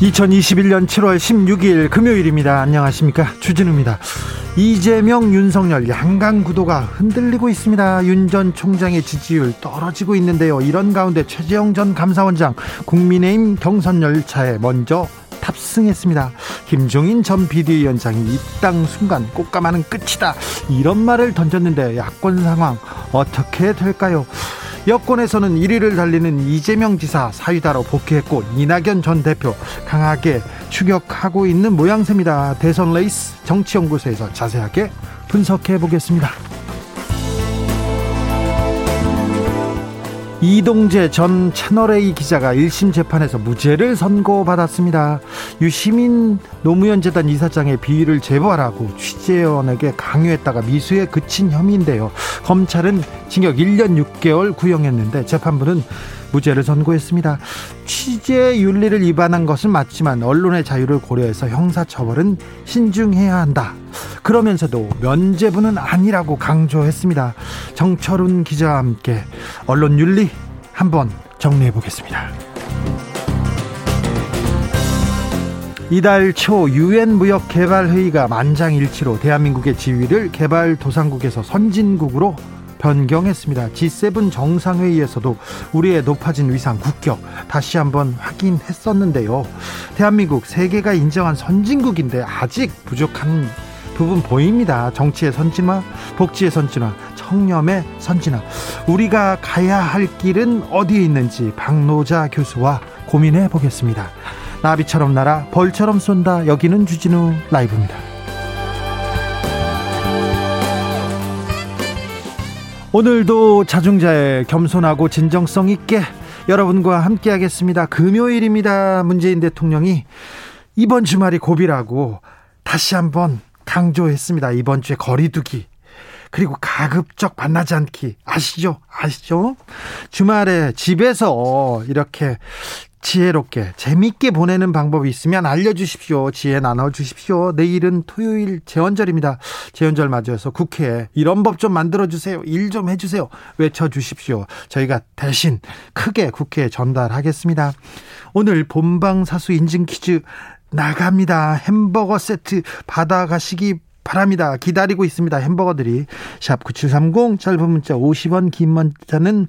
2021년 7월 16일 금요일입니다. 안녕하십니까. 주진우입니다. 이재명, 윤석열 양강 구도가 흔들리고 있습니다. 윤 전 총장의 지지율 떨어지고 있는데요. 이런 가운데 최재형 전 감사원장 국민의힘 경선 열차에 먼저 탑승했습니다. 김종인 전 비대위원장이 입당 순간 꽃가마는 끝이다. 이런 말을 던졌는데 야권 상황 어떻게 될까요? 여권에서는 1위를 달리는 이재명 지사 사위다로 복귀했고 이낙연 전 대표 강하게 추격하고 있는 모양새입니다. 대선 레이스 정치연구소에서 자세하게 분석해 보겠습니다. 이동재 전 채널A 기자가 1심 재판에서 무죄를 선고받았습니다. 유시민 노무현 재단 이사장의 비위를 제보하라고 취재원에게 강요했다가 미수에 그친 혐의인데요. 검찰은 징역 1년 6개월 구형했는데 재판부는 무죄를 선고했습니다. 취재 윤리를 위반한 것은 맞지만 언론의 자유를 고려해서 형사처벌은 신중해야 한다. 그러면서도 면죄부는 아니라고 강조했습니다. 정철훈 기자와 함께 언론 윤리 한번 정리해 보겠습니다. 이달 초 유엔 무역 개발 회의가 만장일치로 대한민국의 지위를 개발 도상국에서 선진국으로 변경했습니다. G7 정상회의에서도 우리의 높아진 위상 국격 다시 한번 확인했었는데요. 대한민국 세계가 인정한 선진국인데 아직 부족한 부분 보입니다. 정치의 선진화, 복지의 선진화, 청렴의 선진화. 우리가 가야 할 길은 어디에 있는지 박노자 교수와 고민해 보겠습니다. 나비처럼 날아 벌처럼 쏜다. 여기는 주진우 라이브입니다. 오늘도 자중자의 겸손하고 진정성 있게 여러분과 함께 하겠습니다. 금요일입니다. 문재인 대통령이 이번 주말이 고비라고 다시 한번 강조했습니다. 이번 주에 거리두기 그리고 가급적 만나지 않기 아시죠? 아시죠? 주말에 집에서 이렇게 지혜롭게 재밌게 보내는 방법이 있으면 알려주십시오. 지혜 나눠주십시오. 내일은 토요일 재원절입니다. 재원절 맞아서 국회에 이런 법 좀 만들어주세요. 일 좀 해주세요. 외쳐주십시오. 저희가 대신 크게 국회에 전달하겠습니다. 오늘 본방사수 인증 퀴즈 나갑니다. 햄버거 세트 받아가시기 바랍니다. 기다리고 있습니다. 햄버거들이. 샵 9730 짧은 문자 50원 긴 문자는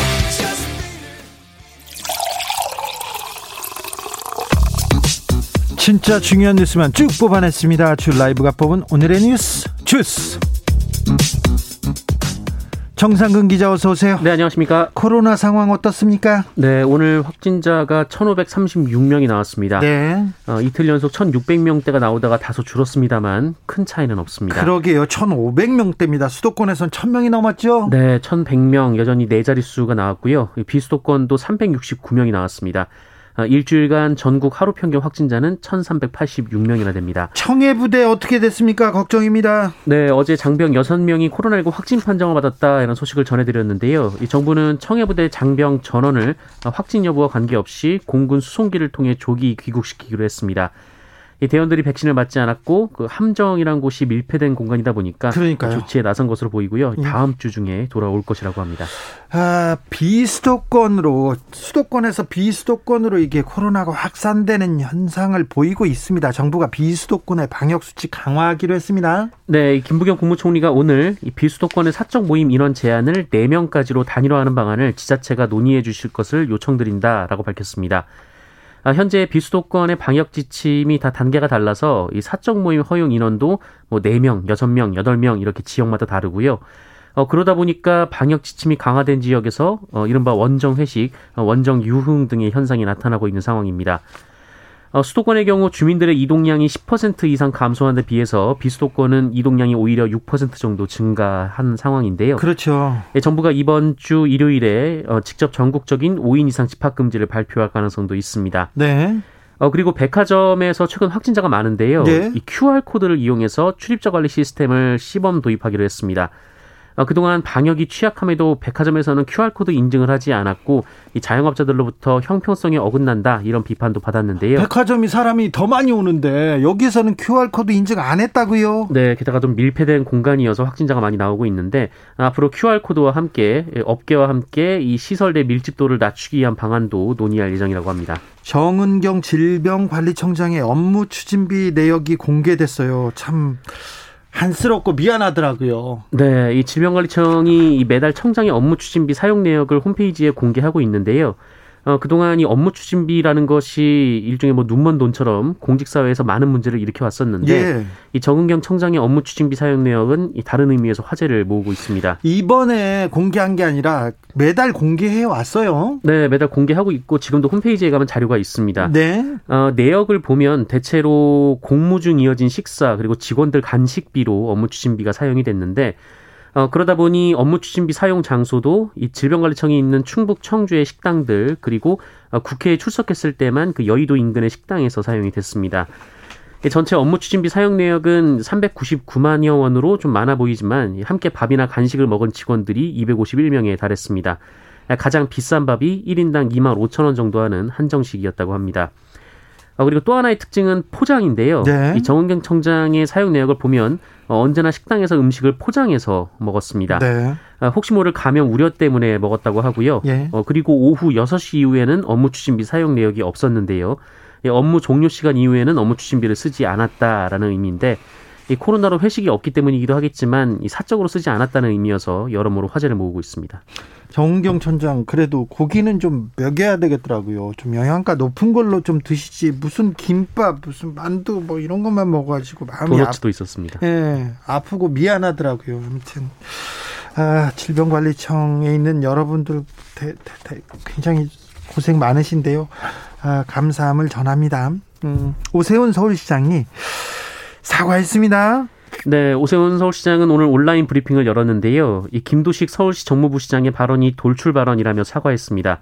진짜 중요한 뉴스만 쭉 뽑아냈습니다. 주 라이브가 뽑은 오늘의 뉴스 주스. 정상근 기자 어서 오세요. 네, 안녕하십니까? 코로나 상황 어떻습니까? 네, 오늘 확진자가 1,536명이 나왔습니다. 네. 어, 이틀 연속 1,600명대가 나오다가 다소 줄었습니다만 큰 차이는 없습니다. 그러게요. 1,500명대입니다. 수도권에서는 1,000명이 넘었죠? 네, 1,100명 여전히 네 자릿수가 나왔고요. 비수도권도 369명이 나왔습니다. 어, 일주일간 전국 하루 평균 확진자는 1,386명이나 됩니다. 청해부대 어떻게 됐습니까? 걱정입니다. 네, 어제 장병 6명이 코로나19 확진 판정을 받았다 이런 소식을 전해드렸는데요. 이 정부는 청해부대 장병 전원을 확진 여부와 관계없이 공군 수송기를 통해 조기 귀국시키기로 했습니다. 이 대원들이 백신을 맞지 않았고 그 함정이란 곳이 밀폐된 공간이다 보니까 그러니까요. 조치에 나선 것으로 보이고요. 예. 다음 주 중에 돌아올 것이라고 합니다. 아, 비수도권으로 수도권에서 비수도권으로 이게 코로나가 확산되는 현상을 보이고 있습니다. 정부가 비수도권의 방역 수칙 강화하기로 했습니다. 네, 이 김부겸 국무총리가 오늘 이 비수도권의 사적 모임 인원 제한을 4명까지로 단일화하는 방안을 지자체가 논의해 주실 것을 요청드린다라고 밝혔습니다. 아, 현재 비수도권의 방역 지침이 다 단계가 달라서 이 사적 모임 허용 인원도 뭐 4명, 6명, 8명 이렇게 지역마다 다르고요. 어, 그러다 보니까 방역 지침이 강화된 지역에서 어, 이른바 원정 회식, 어, 원정 유흥 등의 현상이 나타나고 있는 상황입니다. 어, 수도권의 경우 주민들의 이동량이 10% 이상 감소한 데 비해서 비수도권은 이동량이 오히려 6% 정도 증가한 상황인데요. 그렇죠. 예, 정부가 이번 주 일요일에 어, 직접 전국적인 5인 이상 집합 금지를 발표할 가능성도 있습니다. 네. 어, 그리고 백화점에서 최근 확진자가 많은데요. 네. 이 QR 코드를 이용해서 출입자 관리 시스템을 시범 도입하기로 했습니다. 어, 그동안 방역이 취약함에도 백화점에서는 QR코드 인증을 하지 않았고 이 자영업자들로부터 형평성에 어긋난다 이런 비판도 받았는데요. 백화점이 사람이 더 많이 오는데 여기서는 QR코드 인증 안 했다고요? 네, 게다가 좀 밀폐된 공간이어서 확진자가 많이 나오고 있는데 앞으로 QR코드와 함께 예, 업계와 함께 이 시설 내 밀집도를 낮추기 위한 방안도 논의할 예정이라고 합니다. 정은경 질병관리청장의 업무 추진비 내역이 공개됐어요. 참 한스럽고 미안하더라고요. 네, 이 질병관리청이 이 매달 청장의 업무 추진비 사용 내역을 홈페이지에 공개하고 있는데요. 어, 그동안 이 업무 추진비라는 것이 일종의 뭐 눈먼 돈처럼 공직사회에서 많은 문제를 일으켜 왔었는데 예. 이 정은경 청장의 업무 추진비 사용 내역은 이 다른 의미에서 화제를 모으고 있습니다. 이번에 공개한 게 아니라 매달 공개해 왔어요. 네, 매달 공개하고 있고 지금도 홈페이지에 가면 자료가 있습니다. 네. 어, 내역을 보면 대체로 공무 중 이어진 식사 그리고 직원들 간식비로 업무 추진비가 사용이 됐는데 어, 그러다 보니 업무 추진비 사용 장소도 이 질병관리청이 있는 충북 청주의 식당들 그리고 어, 국회에 출석했을 때만 그 여의도 인근의 식당에서 사용이 됐습니다. 이 전체 업무 추진비 사용 내역은 399만여 원으로 좀 많아 보이지만 함께 밥이나 간식을 먹은 직원들이 251명에 달했습니다. 가장 비싼 밥이 1인당 2만 5천 원 정도 하는 한정식이었다고 합니다. 어, 그리고 또 하나의 특징은 포장인데요. 네. 이 정은경 청장의 사용 내역을 보면 어, 언제나 식당에서 음식을 포장해서 먹었습니다. 네. 아, 혹시 모를 감염 우려 때문에 먹었다고 하고요. 예. 어, 그리고 오후 6시 이후에는 업무 추진비 사용 내역이 없었는데요. 예, 업무 종료 시간 이후에는 업무 추진비를 쓰지 않았다라는 의미인데 이 코로나로 회식이 없기 때문이기도 하겠지만 이 사적으로 쓰지 않았다는 의미여서 여러모로 화제를 모으고 있습니다. 정은경 천장 그래도 고기는 좀 먹여야 되겠더라고요. 좀 영양가 높은 걸로 좀 드시지 무슨 김밥 무슨 만두 뭐 이런 것만 먹어가지고 마음이 아, 도너츠도 있었습니다. 예, 아프고 미안하더라고요. 아무튼 아, 질병관리청에 있는 여러분들 대, 대, 대, 굉장히 고생 많으신데요. 아, 감사함을 전합니다. 음, 오세훈 서울시장이 사과했습니다. 네, 오세훈 서울시장은 오늘 온라인 브리핑을 열었는데요. 이 김도식 서울시 정무부 시장의 발언이 돌출 발언이라며 사과했습니다.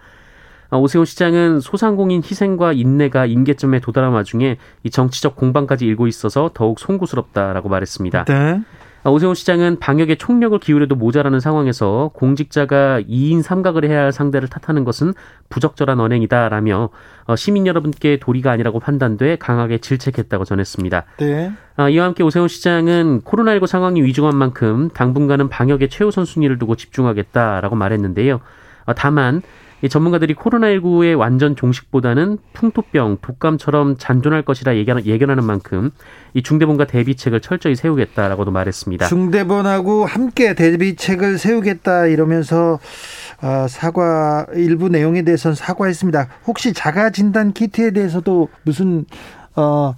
아, 오세훈 시장은 소상공인 희생과 인내가 임계점에 도달한 와중에 이 정치적 공방까지 일고 있어서 더욱 송구스럽다라고 말했습니다. 네. 아, 오세훈 시장은 방역에 총력을 기울여도 모자라는 상황에서 공직자가 2인 삼각을 해야 할 상대를 탓하는 것은 부적절한 언행이다라며 어, 시민 여러분께 도리가 아니라고 판단돼 강하게 질책했다고 전했습니다. 네. 아, 이와 함께 오세훈 시장은 코로나19 상황이 위중한 만큼 당분간은 방역에 최우선 순위를 두고 집중하겠다라고 말했는데요. 어, 다만 이 전문가들이 코로나19의 완전 종식보다는 풍토병, 독감처럼 잔존할 것이라 예견, 예견하는 만큼 이 중대본과 대비책을 철저히 세우겠다라고도 말했습니다. 중대본하고 함께 대비책을 세우겠다 이러면서 어, 사과 일부 내용에 대해서는 사과했습니다. 혹시 자가 진단 키트에 대해서도 무슨 어,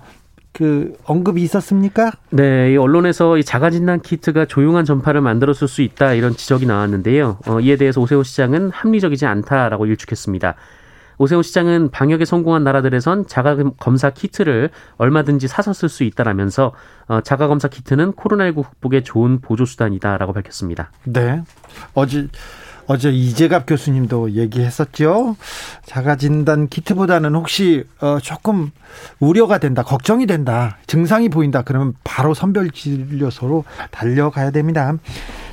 그 언급이 있었습니까? 네, 이 언론에서 이 자가진단 키트가 조용한 전파를 만들었을 수 있다 이런 지적이 나왔는데요. 어, 이에 대해서 오세훈 시장은 합리적이지 않다라고 일축했습니다. 오세훈 시장은 방역에 성공한 나라들에선 자가 검사 키트를 얼마든지 사서 쓸 수 있다라면서 어, 자가 검사 키트는 코로나19 극복에 좋은 보조 수단이다라고 밝혔습니다. 네. 어제 어제 이재갑 교수님도 얘기했었죠. 자가진단 키트보다는 혹시 어, 조금 우려가 된다, 걱정이 된다, 증상이 보인다, 그러면 바로 선별진료소로 달려가야 됩니다.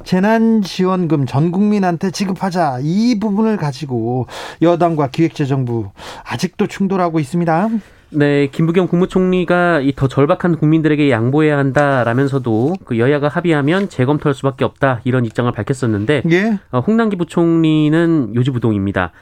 재난지원금 전 국민한테 지급하자 이 부분을 가지고 여당과 기획재정부 아직도 충돌하고 있습니다. 네, 김부겸 국무총리가 이 더 절박한 국민들에게 양보해야 한다라면서도 그 여야가 합의하면 재검토할 수밖에 없다 이런 입장을 밝혔었는데 예? 어, 홍남기 부총리는 요지부동입니다.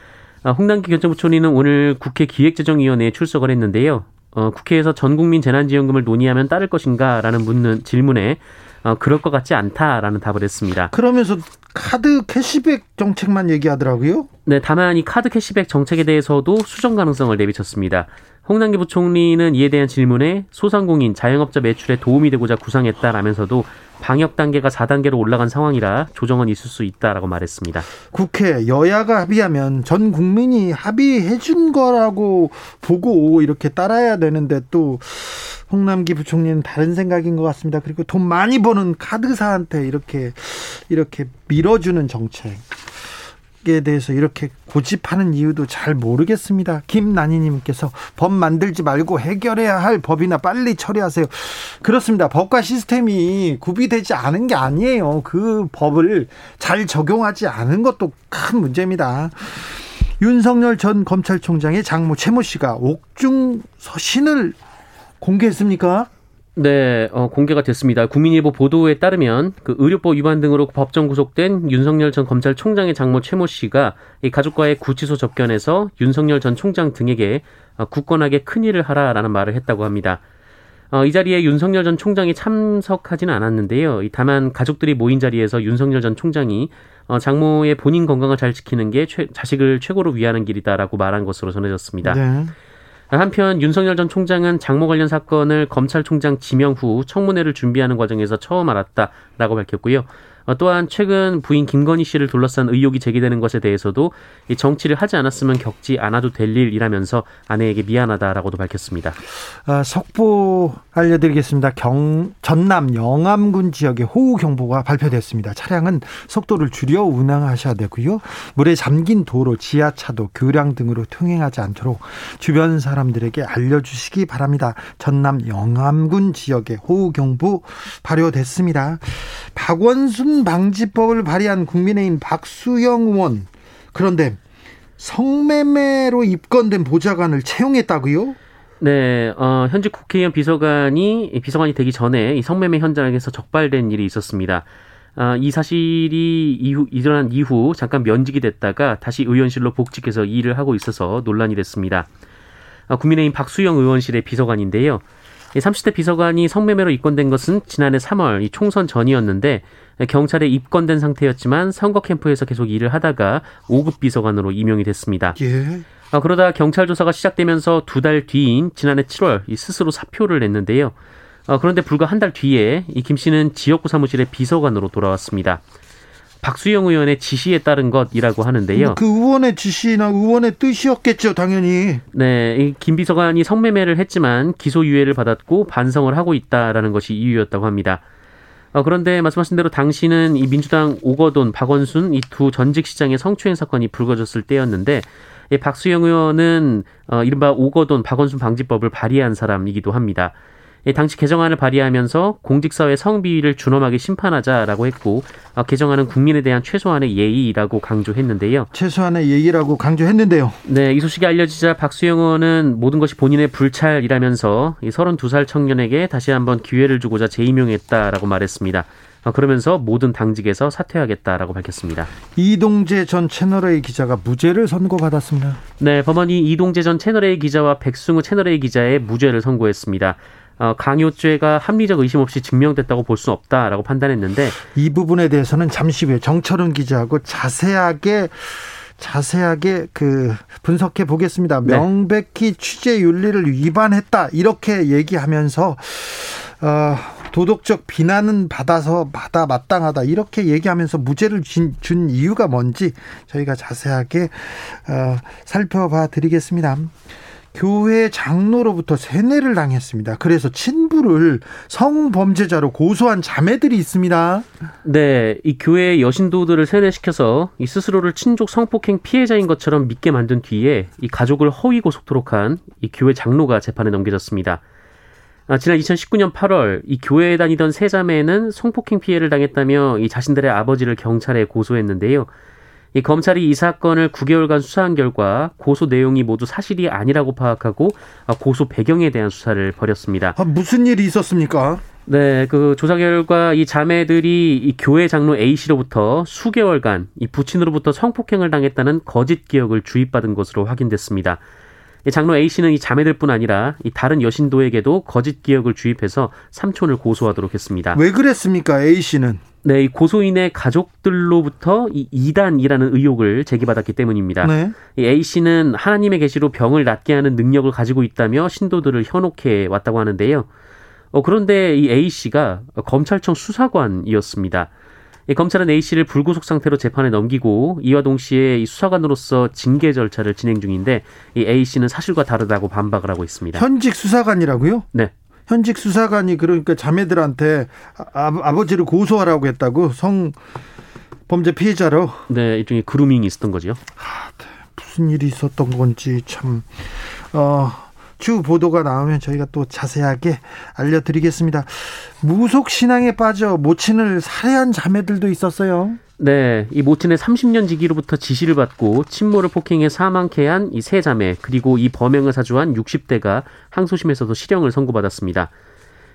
어, 홍남기 경제부총리는 오늘 국회 기획재정위원회에 출석을 했는데요. 어, 국회에서 전 국민 재난지원금을 논의하면 따를 것인가라는 묻는 질문에 어, 그럴 것 같지 않다라는 답을 했습니다. 그러면서 카드 캐시백 정책만 얘기하더라고요. 네, 다만 이 카드 캐시백 정책에 대해서도 수정 가능성을 내비쳤습니다. 홍남기 부총리는 이에 대한 질문에 소상공인, 자영업자 매출에 도움이 되고자 구상했다라면서도 방역 단계가 4단계로 올라간 상황이라 조정은 있을 수 있다라고 말했습니다. 국회 여야가 합의하면 전 국민이 합의해 준 거라고 보고 이렇게 따라야 되는데 또 홍남기 부총리는 다른 생각인 것 같습니다. 그리고 돈 많이 버는 카드사한테 이렇게 이렇게 밀어주는 정책. 에 대해서 이렇게 고집하는 이유도 잘 모르겠습니다. 김난희님께서 법 만들지 말고 해결해야 할 법이나 빨리 처리하세요. 그렇습니다. 법과 시스템이 구비되지 않은 게 아니에요. 그 법을 잘 적용하지 않은 것도 큰 문제입니다. 윤석열 전 검찰총장의 장모 최모 씨가 옥중 서신을 공개했습니까? 네, 어, 공개가 됐습니다. 국민일보 보도에 따르면 그 의료법 위반 등으로 법정 구속된 윤석열 전 검찰총장의 장모 최모 씨가 이 가족과의 구치소 접견에서 윤석열 전 총장 등에게 어, 굳건하게 큰 일을 하라라는 말을 했다고 합니다. 어, 이 자리에 윤석열 전 총장이 참석하지는 않았는데요. 다만 가족들이 모인 자리에서 윤석열 전 총장이 어, 장모의 본인 건강을 잘 지키는 게 최, 자식을 최고로 위하는 길이다라고 말한 것으로 전해졌습니다. 네. 한편 윤석열 전 총장은 장모 관련 사건을 검찰총장 지명 후 청문회를 준비하는 과정에서 처음 알았다라고 밝혔고요. 어, 또한 최근 부인 김건희 씨를 둘러싼 의혹이 제기되는 것에 대해서도 정치를 하지 않았으면 겪지 않아도 될 일이라면서 아내에게 미안하다라고도 밝혔습니다. 아, 속보 알려드리겠습니다. 경, 전남 영암군 지역에 호우 경보가 발표됐습니다. 차량은 속도를 줄여 운항하셔야 되고요. 물에 잠긴 도로, 지하차도, 교량 등으로 통행하지 않도록 주변 사람들에게 알려주시기 바랍니다. 전남 영암군 지역에 호우 경보 발효됐습니다. 박원순 방지법을 발의한 국민의힘 박수영 의원 그런데 성매매로 입건된 보좌관을 채용했다고요? 네, 어, 현직 국회의원 비서관이 비서관이 되기 전에 이 성매매 현장에서 적발된 일이 있었습니다. 어, 이 사실이 이후 일어난 이후 잠깐 면직이 됐다가 다시 의원실로 복직해서 일을 하고 있어서 논란이 됐습니다. 어, 국민의힘 박수영 의원실의 비서관인데요. 30대 비서관이 성매매로 입건된 것은 지난해 3월 총선 전이었는데 경찰에 입건된 상태였지만 선거 캠프에서 계속 일을 하다가 5급 비서관으로 임용이 됐습니다. 예. 아, 그러다 경찰 조사가 시작되면서 두 달 뒤인 지난해 7월 이 스스로 사표를 냈는데요. 아, 그런데 불과 한 달 뒤에 이 김 씨는 지역구 사무실의 비서관으로 돌아왔습니다. 박수영 의원의 지시에 따른 것이라고 하는데요. 그 의원의 지시나 의원의 뜻이었겠죠, 당연히. 네, 김 비서관이 성매매를 했지만 기소유예를 받았고 반성을 하고 있다라는 것이 이유였다고 합니다. 어, 그런데 말씀하신 대로 당시는 이 민주당 오거돈, 박원순 이 두 전직 시장의 성추행 사건이 불거졌을 때였는데 이 박수영 의원은 어, 이른바 오거돈, 박원순 방지법을 발의한 사람이기도 합니다. 당시 개정안을 발의하면서 공직사회 성비위를 준엄하게 심판하자라고 했고 어, 개정안은 국민에 대한 최소한의 예의라고 강조했는데요. 최소한의 예의라고 강조했는데요. 네, 이 소식이 알려지자 박수영 의원은 모든 것이 본인의 불찰이라면서 이 32살 청년에게 다시 한번 기회를 주고자 재임용했다라고 말했습니다. 어, 그러면서 모든 당직에서 사퇴하겠다라고 밝혔습니다. 이동재 전 채널A 기자가 무죄를 선고받았습니다. 네, 법원이 이동재 전 채널A 기자와 백승우 채널A 기자의 무죄를 선고했습니다. 어, 강요죄가 합리적 의심 없이 증명됐다고 볼 수 없다라고 판단했는데 이 부분에 대해서는 잠시 후에 정철은 기자하고 자세하게 자세하게 그 분석해 보겠습니다. 네. 명백히 취재 윤리를 위반했다 이렇게 얘기하면서 어, 도덕적 비난은 받아서 받아 마땅하다 이렇게 얘기하면서 무죄를 준, 준 이유가 뭔지 저희가 자세하게 어, 살펴봐 드리겠습니다. 교회 장로로부터 세뇌를 당했습니다. 그래서 친부를 성범죄자로 고소한 자매들이 있습니다. 네, 이 교회 여신도들을 세뇌시켜서 이 스스로를 친족 성폭행 피해자인 것처럼 믿게 만든 뒤에 이 가족을 허위 고속토록 한 이 교회 장로가 재판에 넘겨졌습니다. 아, 지난 2019년 8월 이 교회에 다니던 세 자매는 성폭행 피해를 당했다며 이 자신들의 아버지를 경찰에 고소했는데요. 이 검찰이 이 사건을 9개월간 수사한 결과 고소 내용이 모두 사실이 아니라고 파악하고 아, 고소 배경에 대한 수사를 벌였습니다. 아, 무슨 일이 있었습니까? 네, 그 조사 결과 이 자매들이 이 교회 장로 A 씨로부터 수개월간 이 부친으로부터 성폭행을 당했다는 거짓 기억을 주입받은 것으로 확인됐습니다. 장로 A 씨는 이 자매들뿐 아니라 이 다른 여신도에게도 거짓 기억을 주입해서 삼촌을 고소하도록 했습니다. 왜 그랬습니까? A 씨는? 네, 이 고소인의 가족들로부터 이 이단이라는 의혹을 제기받았기 때문입니다. 네. 이 A 씨는 하나님의 계시로 병을 낫게 하는 능력을 가지고 있다며 신도들을 현혹해 왔다고 하는데요. 어, 그런데 이 A 씨가 검찰청 수사관이었습니다. 이 검찰은 A 씨를 불구속 상태로 재판에 넘기고 이와 동시에 이 수사관으로서 징계 절차를 진행 중인데 이 A 씨는 사실과 다르다고 반박을 하고 있습니다. 현직 수사관이라고요? 네. 현직 수사관이 그러니까 자매들한테 아, 아버지를 고소하라고 했다고 성 범죄 피해자로. 네, 일종의 그루밍이 있었던 거죠. 아, 네. 무슨 일이 있었던 건지 참. 어, 주 보도가 나오면 저희가 또 자세하게 알려드리겠습니다. 무속 신앙에 빠져 모친을 살해한 자매들도 있었어요. 네, 이 모친의 30년 지기로부터 지시를 받고 친모를 폭행해 사망케 한 이 세 자매 그리고 이 범행을 사주한 60대가 항소심에서도 실형을 선고받았습니다.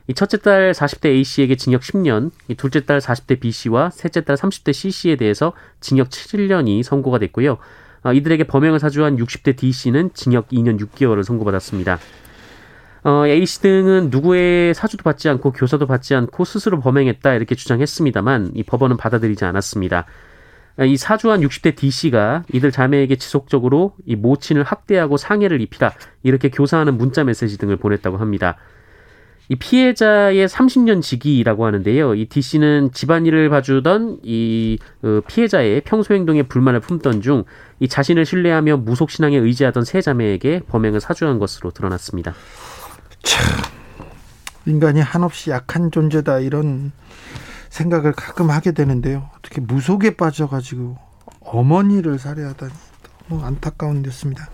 이 첫째 딸 40대 A 씨에게 징역 10년, 이 둘째 딸 40대 B 씨와 셋째 딸 30대 C 씨에 대해서 징역 7년이 선고가 됐고요. 어, 이들에게 범행을 사주한 60대 D 씨는 징역 2년 6개월을 선고받았습니다. 어, A 씨 등은 누구의 사주도 받지 않고 교사도 받지 않고 스스로 범행했다 이렇게 주장했습니다만 이 법원은 받아들이지 않았습니다. 어, 이 사주한 60대 D 씨가 이들 자매에게 지속적으로 이 모친을 학대하고 상해를 입히라 이렇게 교사하는 문자 메시지 등을 보냈다고 합니다. 이 피해자의 30년 지기라고 하는데요. 이 D 씨는 집안일을 봐주던 이 어, 피해자의 평소 행동에 불만을 품던 중 이 자신을 신뢰하며 무속 신앙에 의지하던 세 자매에게 범행을 사주한 것으로 드러났습니다. 참 인간이 한없이 약한 존재다 이런 생각을 가끔 하게 되는데요. 어떻게 무속에 빠져가지고 어머니를 살해하다니 너무 안타까운 일이었습니다.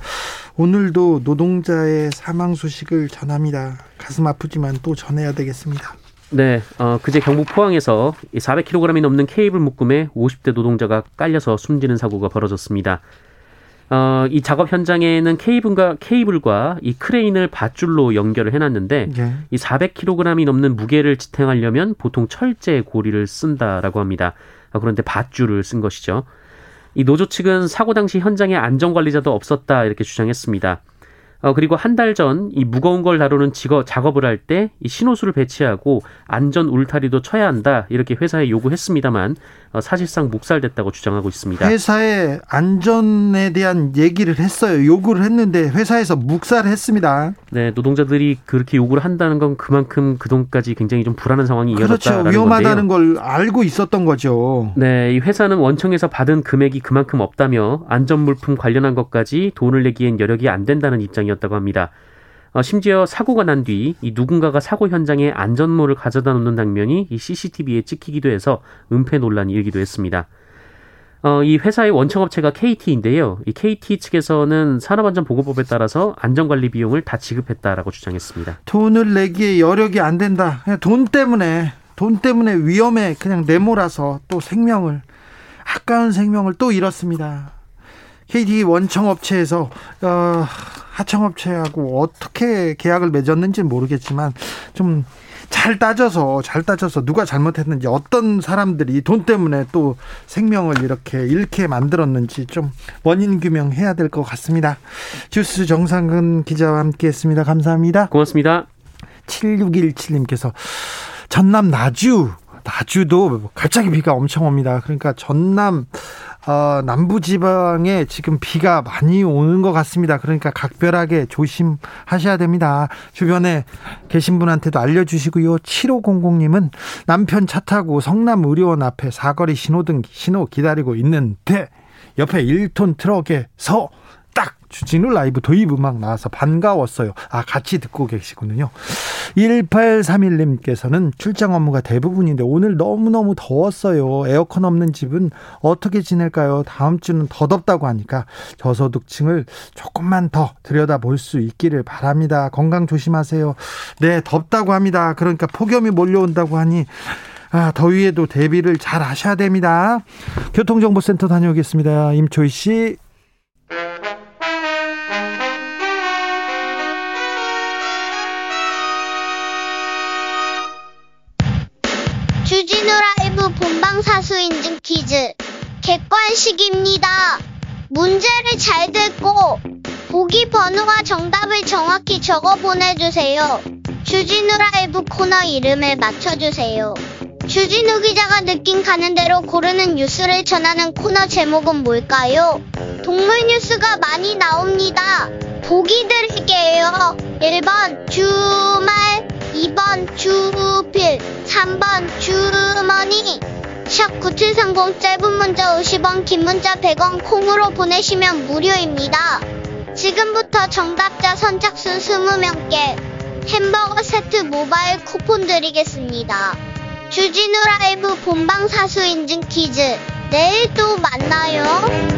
오늘도 노동자의 사망 소식을 전합니다. 가슴 아프지만 또 전해야 되겠습니다. 네, 어, 그제 경북 포항에서 400kg이 넘는 케이블 묶음에 50대 노동자가 깔려서 숨지는 사고가 벌어졌습니다. 어, 이 작업 현장에는 케이블과 케이블과 이 크레인을 밧줄로 연결을 해놨는데 네. 이 400kg이 넘는 무게를 지탱하려면 보통 철제 고리를 쓴다라고 합니다. 아, 그런데 밧줄을 쓴 것이죠. 이 노조 측은 사고 당시 현장에 안전관리자도 없었다 이렇게 주장했습니다. 어, 그리고 한 달 전 이 무거운 걸 다루는 직업 작업을 할 때 이 신호수를 배치하고 안전 울타리도 쳐야 한다 이렇게 회사에 요구했습니다만 어, 사실상 묵살됐다고 주장하고 있습니다. 회사에 안전에 대한 얘기를 했어요. 요구를 했는데 회사에서 묵살했습니다. 네, 노동자들이 그렇게 요구를 한다는 건 그만큼 그동까지 굉장히 좀 불안한 상황이 이어졌다는 그렇죠. 위험하다는 건데요. 걸 알고 있었던 거죠. 네, 이 회사는 원청에서 받은 금액이 그만큼 없다며 안전 물품 관련한 것까지 돈을 내기엔 여력이 안 된다는 입장이었다고 합니다. 어, 심지어 사고가 난 뒤 이 누군가가 사고 현장에 안전모를 가져다 놓는 장면이 이 CCTV에 찍히기도 해서 은폐 논란이 일기도 했습니다. 어, 이 회사의 원청업체가 KT인데요. 이 KT 측에서는 산업안전보건법에 따라서 안전관리 비용을 다 지급했다라고 주장했습니다. 돈을 내기에 여력이 안 된다. 그냥 돈 때문에 돈 때문에 위험에 그냥 내몰아서 또 생명을 아까운 생명을 또 잃었습니다. KT 원청업체에서 어, 하청업체하고 어떻게 계약을 맺었는지 모르겠지만 좀 잘 따져서 잘 따져서 누가 잘못했는지 어떤 사람들이 돈 때문에 또 생명을 이렇게 잃게 만들었는지 좀 원인 규명해야 될 것 같습니다. 주스 정상근 기자와 함께했습니다. 감사합니다. 고맙습니다. 7617님께서 전남 나주 나주도 갑자기 비가 엄청 옵니다. 그러니까 전남 어, 남부지방에 지금 비가 많이 오는 것 같습니다. 그러니까 각별하게 조심하셔야 됩니다. 주변에 계신 분한테도 알려주시고요. 7500님은 남편 차 타고 성남 의료원 앞에 사거리 신호등 신호 기다리고 있는데 옆에 1톤 트럭에서 딱 주진우 라이브 도입 음악 나와서 반가웠어요. 아, 같이 듣고 계시군요. 1831님께서는 출장 업무가 대부분인데 오늘 너무너무 더웠어요. 에어컨 없는 집은 어떻게 지낼까요? 다음 주는 더 덥다고 하니까 저소득층을 조금만 더 들여다볼 수 있기를 바랍니다. 건강 조심하세요. 네, 덥다고 합니다. 그러니까 폭염이 몰려온다고 하니 아, 더위에도 대비를 잘 하셔야 됩니다. 교통정보센터 다녀오겠습니다. 임초희 씨. 퀴즈 객관식입니다. 문제를 잘 듣고 보기 번호와 정답을 정확히 적어 보내주세요. 주진우 라이브 코너 이름을 맞춰주세요. 주진우 기자가 느낀 가는 대로 고르는 뉴스를 전하는 코너 제목은 뭘까요? 동물 뉴스가 많이 나옵니다. 보기 드릴게요. 1번 주말 2번 주필 3번 주머니 샵 9730 짧은 문자 50원 긴 문자 100원 콩으로 보내시면 무료입니다. 지금부터 정답자 선착순 20명께 햄버거 세트 모바일 쿠폰 드리겠습니다. 주진우 라이브 본방 사수 인증 퀴즈. 내일 또 만나요.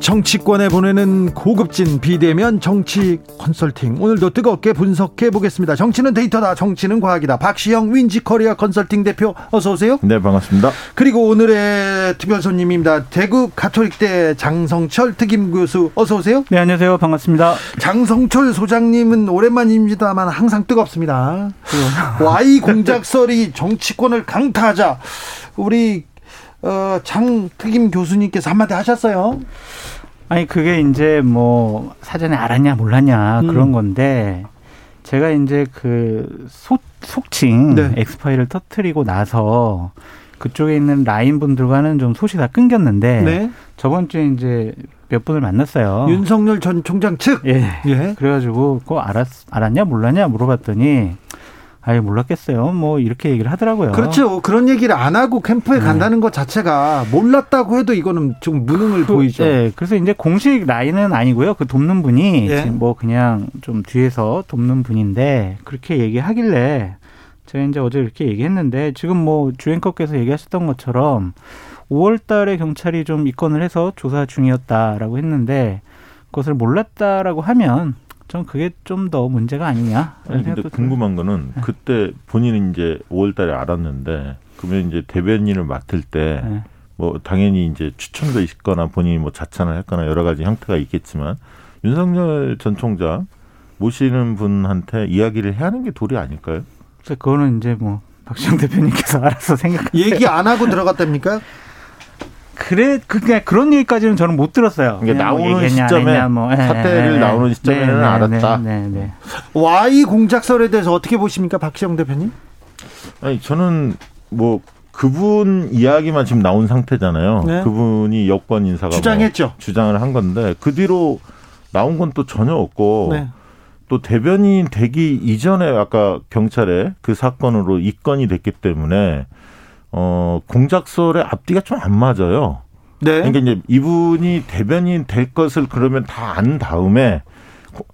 정치권에 보내는 고급진 비대면 정치 컨설팅 오늘도 뜨겁게 분석해 보겠습니다. 정치는 데이터다. 정치는 과학이다. 박시영 윈지코리아 컨설팅 대표 어서 오세요. 네 반갑습니다. 그리고 오늘의 특별 손님입니다. 대구 가톨릭대 장성철 특임 교수 어서 오세요. 네 안녕하세요 반갑습니다. 장성철 소장님은 오랜만입니다만 항상 뜨겁습니다. Y 공작설이 정치권을 강타하자 우리 어, 장 특임 교수님께서 한마디 하셨어요. 아니 그게 이제 뭐 사전에 알았냐 몰랐냐 그런 건데 제가 이제 그 소, 속칭 네. 엑스파일을 터트리고 나서 그쪽에 있는 라인 분들과는 좀 소식 다 끊겼는데 네. 저번 주에 이제 몇 분을 만났어요. 윤석열 전 총장 측. 예. 예. 그래가지고 그거 알았 알았냐 몰랐냐 물어봤더니 아예 몰랐겠어요. 뭐 이렇게 얘기를 하더라고요. 그렇죠. 그런 얘기를 안 하고 캠프에 네. 간다는 것 자체가 몰랐다고 해도 이거는 좀 무능을 그, 보이죠. 예, 그래서 이제 공식 라인은 아니고요. 그 돕는 분이 예. 지금 뭐 그냥 좀 뒤에서 돕는 분인데 그렇게 얘기하길래 제가 이제 어제 이렇게 얘기했는데 지금 뭐 주행커께서 얘기하셨던 것처럼 5월 달에 경찰이 좀 입건을 해서 조사 중이었다라고 했는데 그것을 몰랐다라고 하면 전 그게 좀 더 문제가 아니냐. 아니, 근데 궁금한 거는 네. 그때 본인은 이제 5월달에 알았는데 그러면 이제 대변인을 맡을 때 네. 뭐 당연히 이제 추천도 있거나 본인이 뭐 자찬을 했거나 여러 가지 형태가 있겠지만 윤석열 전 총장 모시는 분한테 이야기를 해야 하는 게 도리 아닐까요? 그래서 그거는 이제 뭐 박시영 대표님께서 알아서 생각. 얘기 안 하고 들어갔답니까? 그래 그냥 그런 얘기까지는 저는 못 들었어요. 그러니까 그냥 뭐 나오는 안 시점에 했냐, 뭐. 예, 사태를 예, 예. 나오는 시점에는 알았다. 네, 네, 네. Y 공작설에 대해서 어떻게 보십니까, 박시영 대표님? 아니 저는 뭐 그분 이야기만 지금 나온 상태잖아요. 네. 그분이 여권 인사가 주장했죠. 뭐 주장을 한 건데 그 뒤로 나온 건 또 전혀 없고 네. 또 대변인 되기 이전에 아까 경찰에 그 사건으로 입건이 됐기 때문에 어 공작설의 앞뒤가 좀 안 맞아요. 네. 그러니까 이제 이분이 대변인 될 것을 그러면 다 안 다음에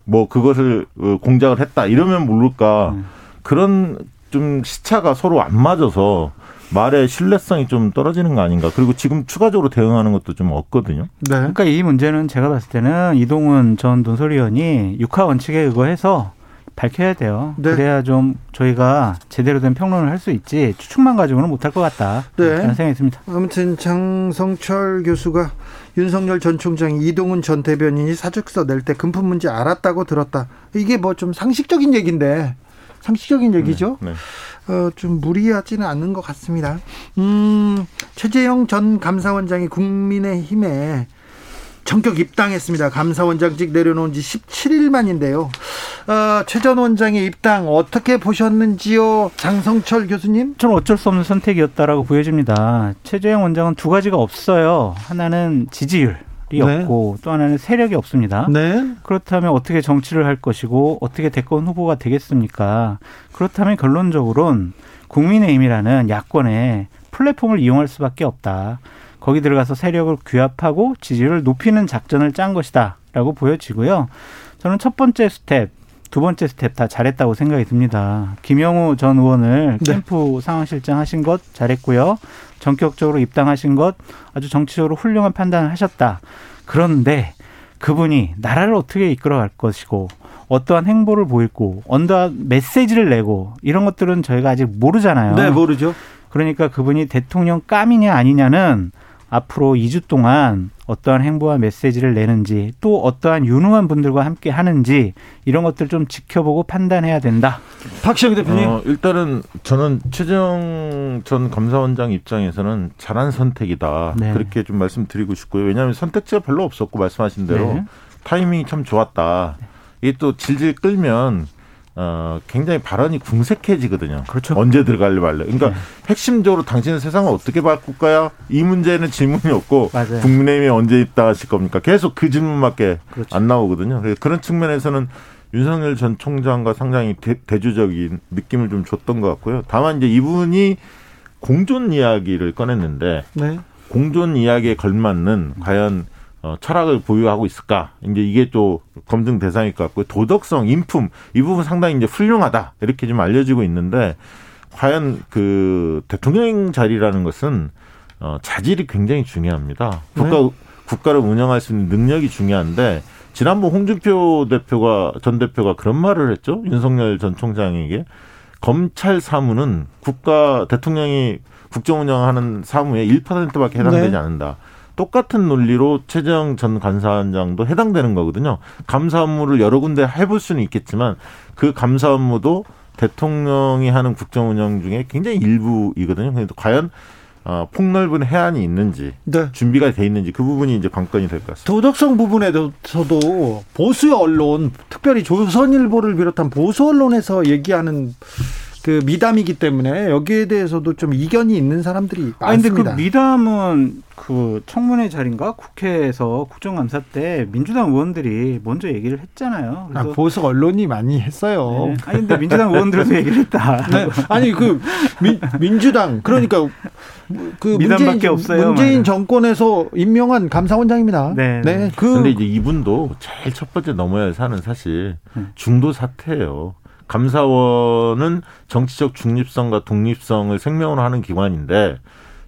뭐 그것을 어, 공작을 했다 이러면 모를까 음. 그런 좀 시차가 서로 안 맞아서 말의 신뢰성이 좀 떨어지는 거 아닌가 그리고 지금 추가적으로 대응하는 것도 좀 없거든요. 네. 그러니까 이 문제는 제가 봤을 때는 이동훈 전 논설위원이 육하 원칙에 의거해서 밝혀야 돼요. 네. 그래야 좀 저희가 제대로 된 평론을 할 수 있지 추측만 가지고는 못할 것 같다. 네. 그런 생각이 듭니다. 아무튼 장성철 교수가 윤석열 전 총장이 이동훈 전 대변인이 사직서 낼 때 금품 문제 알았다고 들었다. 이게 뭐 좀 상식적인 얘기인데 상식적인 얘기죠. 네. 어, 좀 무리하지는 않는 것 같습니다. 음, 최재형 전 감사원장이 국민의힘에 전격 입당했습니다. 감사원장직 내려놓은 지 17일 만인데요. 어, 최전 원장의 입당 어떻게 보셨는지요? 장성철 교수님? 저는 어쩔 수 없는 선택이었다라고 보여집니다. 최재형 원장은 두 가지가 없어요. 하나는 지지율. 이 네. 없고 또 하나는 세력이 없습니다. 네. 그렇다면 어떻게 정치를 할 것이고 어떻게 대권 후보가 되겠습니까? 그렇다면 결론적으로는 국민의힘이라는 야권의 플랫폼을 이용할 수밖에 없다. 거기 들어가서 세력을 규합하고 지지율을 높이는 작전을 짠 것이다라고 보여지고요. 저는 첫 번째 스텝, 두 번째 스텝 다 잘했다고 생각이 듭니다. 김영우 전 의원을 네. 캠프 상황실장 하신 것 잘했고요. 전격적으로 입당하신 것 아주 정치적으로 훌륭한 판단을 하셨다. 그런데 그분이 나라를 어떻게 이끌어갈 것이고 어떠한 행보를 보이고 어떠한 메시지를 내고 이런 것들은 저희가 아직 모르잖아요. 네, 모르죠. 그러니까 그분이 대통령 감이냐 아니냐는 앞으로 2주 동안 어떠한 행보와 메시지를 내는지 또 어떠한 유능한 분들과 함께 하는지 이런 것들 좀 지켜보고 판단해야 된다. 박시영 대표님. 어, 일단은 저는 최재형 전 감사원장 입장에서는 잘한 선택이다. 네. 그렇게 좀 말씀드리고 싶고요. 왜냐하면 선택지가 별로 없었고 말씀하신 대로 네. 타이밍이 참 좋았다. 이게 또 질질 끌면 어, 굉장히 발언이 궁색해지거든요. 그렇죠. 언제 들어갈래 말래. 그러니까 네. 핵심적으로 당신은 세상을 어떻게 바꿀까요? 이 문제는 질문이 없고 맞아요. 국민의힘에 언제 입당하실 겁니까? 계속 그 질문밖에 그렇죠. 안 나오거든요. 그래서 그런 측면에서는 윤석열 전 총장과 상당히 대, 대주적인 느낌을 좀 줬던 것 같고요. 다만 이제 이분이 공존 이야기를 꺼냈는데 네. 공존 이야기에 걸맞는 과연 어, 철학을 보유하고 있을까? 이제 이게 또 검증 대상일 것 같고요. 도덕성, 인품 이 부분 상당히 이제 훌륭하다 이렇게 좀 알려지고 있는데 과연 그 대통령 자리라는 것은 어, 자질이 굉장히 중요합니다. 국가 국가를 운영할 수 있는 능력이 중요한데 지난번 홍준표 대표가 전 대표가 그런 말을 했죠. 윤석열 전 총장에게 검찰 사무는 국가 대통령이 국정 운영하는 사무의 1%밖에 해당되지 네. 않는다. 똑같은 논리로 최재형 전 감사원장도 해당되는 거거든요. 감사 업무를 여러 군데 해볼 수는 있겠지만 그 감사 업무도 대통령이 하는 국정 운영 중에 굉장히 일부이거든요. 그래서 과연 어, 폭넓은 해안이 있는지 네. 준비가 돼 있는지 그 부분이 이제 관건이 될 것 같습니다. 도덕성 부분에서도 보수 언론, 특별히 조선일보를 비롯한 보수 언론에서 얘기하는 그 미담이기 때문에 여기에 대해서도 좀 이견이 있는 사람들이 아니 근데 많습니다. 그 미담은 그 청문회 자리인가 국회에서 국정감사 때 민주당 의원들이 먼저 얘기를 했잖아요. 아, 그래서 보수 언론이 많이 했어요. 네. 아니 근데 민주당 의원들도 얘기를 했다. 네. 아니 그 민, 민주당 그러니까 그 미담밖에 문재인, 없어요, 문재인 말은. 정권에서 임명한 감사원장입니다. 네, 네. 그 근데 이제 이분도 제일 첫 번째 넘어야 할 산은 사실 음. 중도 사태예요. 감사원은 정치적 중립성과 독립성을 생명으로 하는 기관인데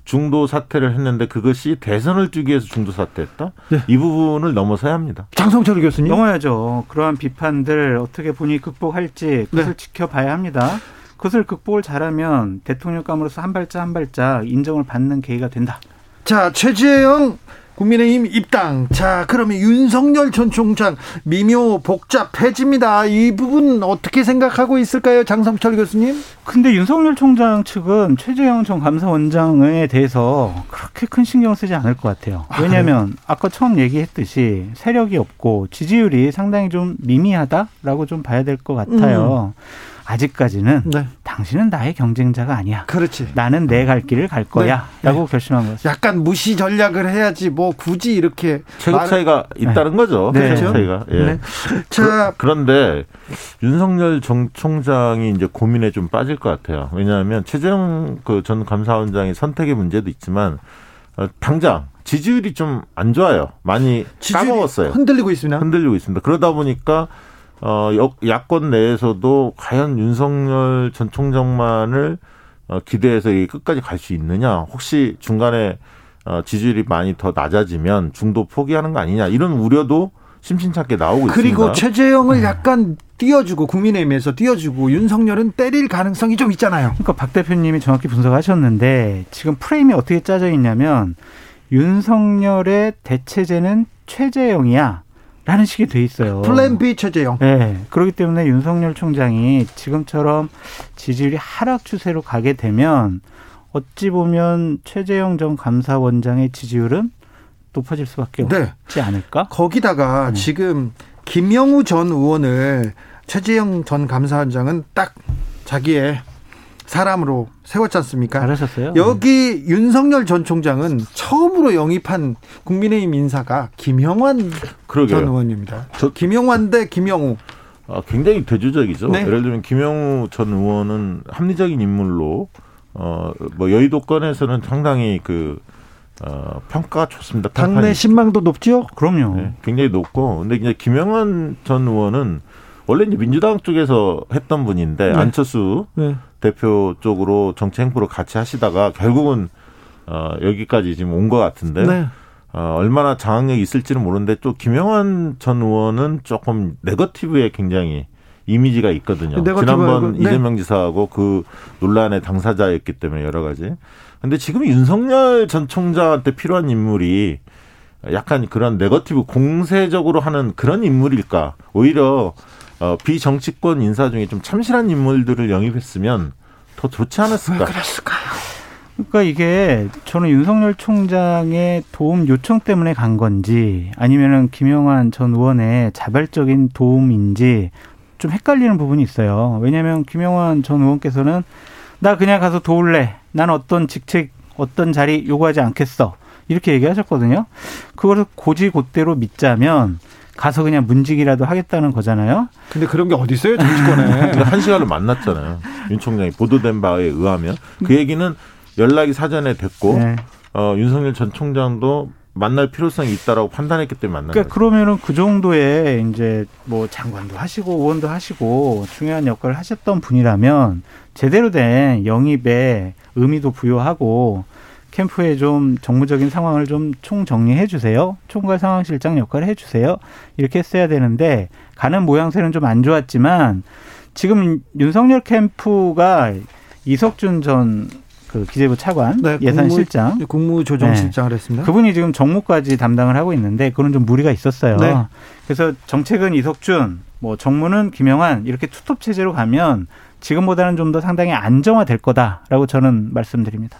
중도 사퇴를 했는데 그것이 대선을 뛰기 위해서 중도 사퇴했다. 네. 이 부분을 넘어서야 합니다. 장성철 교수님. 넘어야죠. 그러한 비판들 어떻게 본인이 극복할지 그것을 네. 지켜봐야 합니다. 그것을 극복을 잘하면 대통령감으로서 한 발짝 한 발짝 인정을 받는 계기가 된다. 자, 최재형 국민의힘 입당. 자, 그러면 윤석열 전 총장 미묘 복잡해집니다. 이 부분 어떻게 생각하고 있을까요, 장성철 교수님? 근데 윤석열 총장 측은 최재형 전 감사원장에 대해서 그렇게 큰 신경 쓰지 않을 것 같아요. 왜냐하면 아까 처음 얘기했듯이 세력이 없고 지지율이 상당히 좀 미미하다라고 좀 봐야 될 것 같아요. 아직까지는 네, 당신은 나의 경쟁자가 아니야. 그렇지. 나는 내 갈 길을 갈 거야. 네. 라고 결심한 거죠. 약간 무시 전략을 해야지 뭐 굳이 이렇게 체급 말- 차이가 있다는 거죠. 네. 체급 차이가. 예. 네. 자, 그, 런데 윤석열 정 총장이 이제 고민에 좀 빠질 것 같아요. 왜냐하면 최재형 그 전 감사원장의 선택의 문제도 있지만 어, 당장 지지율이 좀 안 좋아요. 많이 지지율이 까먹었어요. 흔들리고 있습니다. 흔들리고 있습니다. 그러다 보니까 어 여- 야권 내에서도 과연 윤석열 전 총장만을 어, 기대해서 이 끝까지 갈 수 있느냐? 혹시 중간에 어, 지지율이 많이 더 낮아지면 중도 포기하는 거 아니냐? 이런 우려도 심심찮게 나오고 그리고 있습니다. 최재형을 약간 띄워주고 국민의힘에서 띄워주고 윤석열은 때릴 가능성이 좀 있잖아요. 그러니까 박 대표님이 정확히 분석하셨는데 지금 프레임이 어떻게 짜져 있냐면 윤석열의 대체제는 최재형이야. 라는 식이 돼 있어요. 플랜 B 최재형. 네. 그렇기 때문에 윤석열 총장이 지금처럼 지지율이 하락 추세로 가게 되면 어찌 보면 최재형 전 감사원장의 지지율은 높아질 수밖에 네. 없지 않을까? 거기다가 네. 지금 김영우 전 의원을 최재형 전 감사원장은 딱 자기의 사람으로 세웠지 않습니까? 잘하셨어요. 여기 윤석열 전 총장은 처음으로 영입한 국민의힘 인사가 김영환 그러게요. 전 의원입니다. 저- 김영환 대 김영우. 아, 굉장히 대조적이죠. 네. 예를 들면 김영우 전 의원은 합리적인 인물로 어 뭐 여의도권에서는 상당히 그 어, 평가가 좋습니다. 당내. 신망도 높지요? 그럼요. 네, 굉장히 높고 근데 이제 김영환 전 의원은 원래 이제 민주당 쪽에서 했던 분인데 네. 안철수 네. 대표 쪽으로 정치 행보를 같이 하시다가 결국은 어, 여기까지 지금 온 것 같은데 네. 어, 얼마나 장악력이 있을지는 모르는데 또 김영환 전 의원은 조금 네거티브에 굉장히 이미지가 있거든요. 지난번 네. 이재명 지사하고 그 논란의 당사자였기 때문에 여러 가지. 근데 지금 윤석열 전 총장한테 필요한 인물이 약간 그런 네거티브 공세적으로 하는 그런 인물일까? 오히려 어, 비정치권 인사 중에 좀 참신한 인물들을 영입했으면 더 좋지 않았을까? 그러니까 이게 저는 윤석열 총장의 도움 요청 때문에 간 건지 아니면은 김영환 전 의원의 자발적인 도움인지 좀 헷갈리는 부분이 있어요. 왜냐하면 김영환 전 의원께서는 나 그냥 가서 도울래. 난 어떤 직책, 어떤 자리 요구하지 않겠어. 이렇게 얘기하셨거든요. 그거를 고지곧대로 믿자면 가서 그냥 문직이라도 하겠다는 거잖아요. 근데 그런 게 어디 있어요 정치권에? 한 시간을 만났잖아요. 윤 총장이 보도된 바에 의하면 그 얘기는 연락이 사전에 됐고 네. 어, 윤석열 전 총장도 만날 필요성이 있다라고 판단했기 때문에 만난 그러니까 거죠. 그러면은 그 정도의 이제 뭐 장관도 하시고 의원도 하시고 중요한 역할을 하셨던 분이라면 제대로 된 영입에 의미도 부여하고 캠프에 좀 정무적인 상황을 좀 총정리해 주세요. 총괄 상황실장 역할을 해 주세요. 이렇게 했어야 되는데 가는 모양새는 좀 안 좋았지만 지금 윤석열 캠프가 이석준 전 그 기재부 차관 네, 예산실장 국무, 국무조정실장을 했습니다. 그분이 지금 정무까지 담당을 하고 있는데 그건 좀 무리가 있었어요. 네. 그래서 정책은 이석준, 뭐 정무는 김영환 이렇게 투톱 체제로 가면 지금보다는 좀 더 상당히 안정화될 거다라고 저는 말씀드립니다.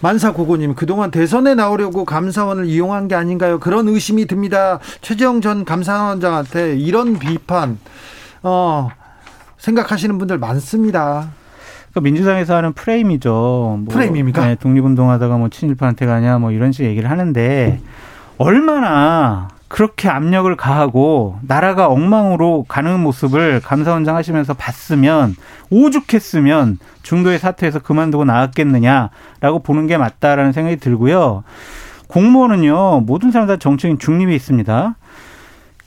만사고고님 그동안 대선에 나오려고 감사원을 이용한 게 아닌가요? 그런 의심이 듭니다. 최재형 전 감사원장한테 이런 비판 어, 생각하시는 분들 많습니다. 그러니까 민주당에서 하는 프레임이죠. 뭐, 프레임입니까? 네, 독립운동하다가 뭐 친일파한테 가냐 뭐 이런 식 얘기를 하는데 얼마나 그렇게 압력을 가하고 나라가 엉망으로 가는 모습을 감사원장 하시면서 봤으면 오죽했으면 중도의 사태에서 그만두고 나왔겠느냐라고 보는 게 맞다라는 생각이 들고요. 공무원은요 모든 사람 다 정치인 중립이 있습니다.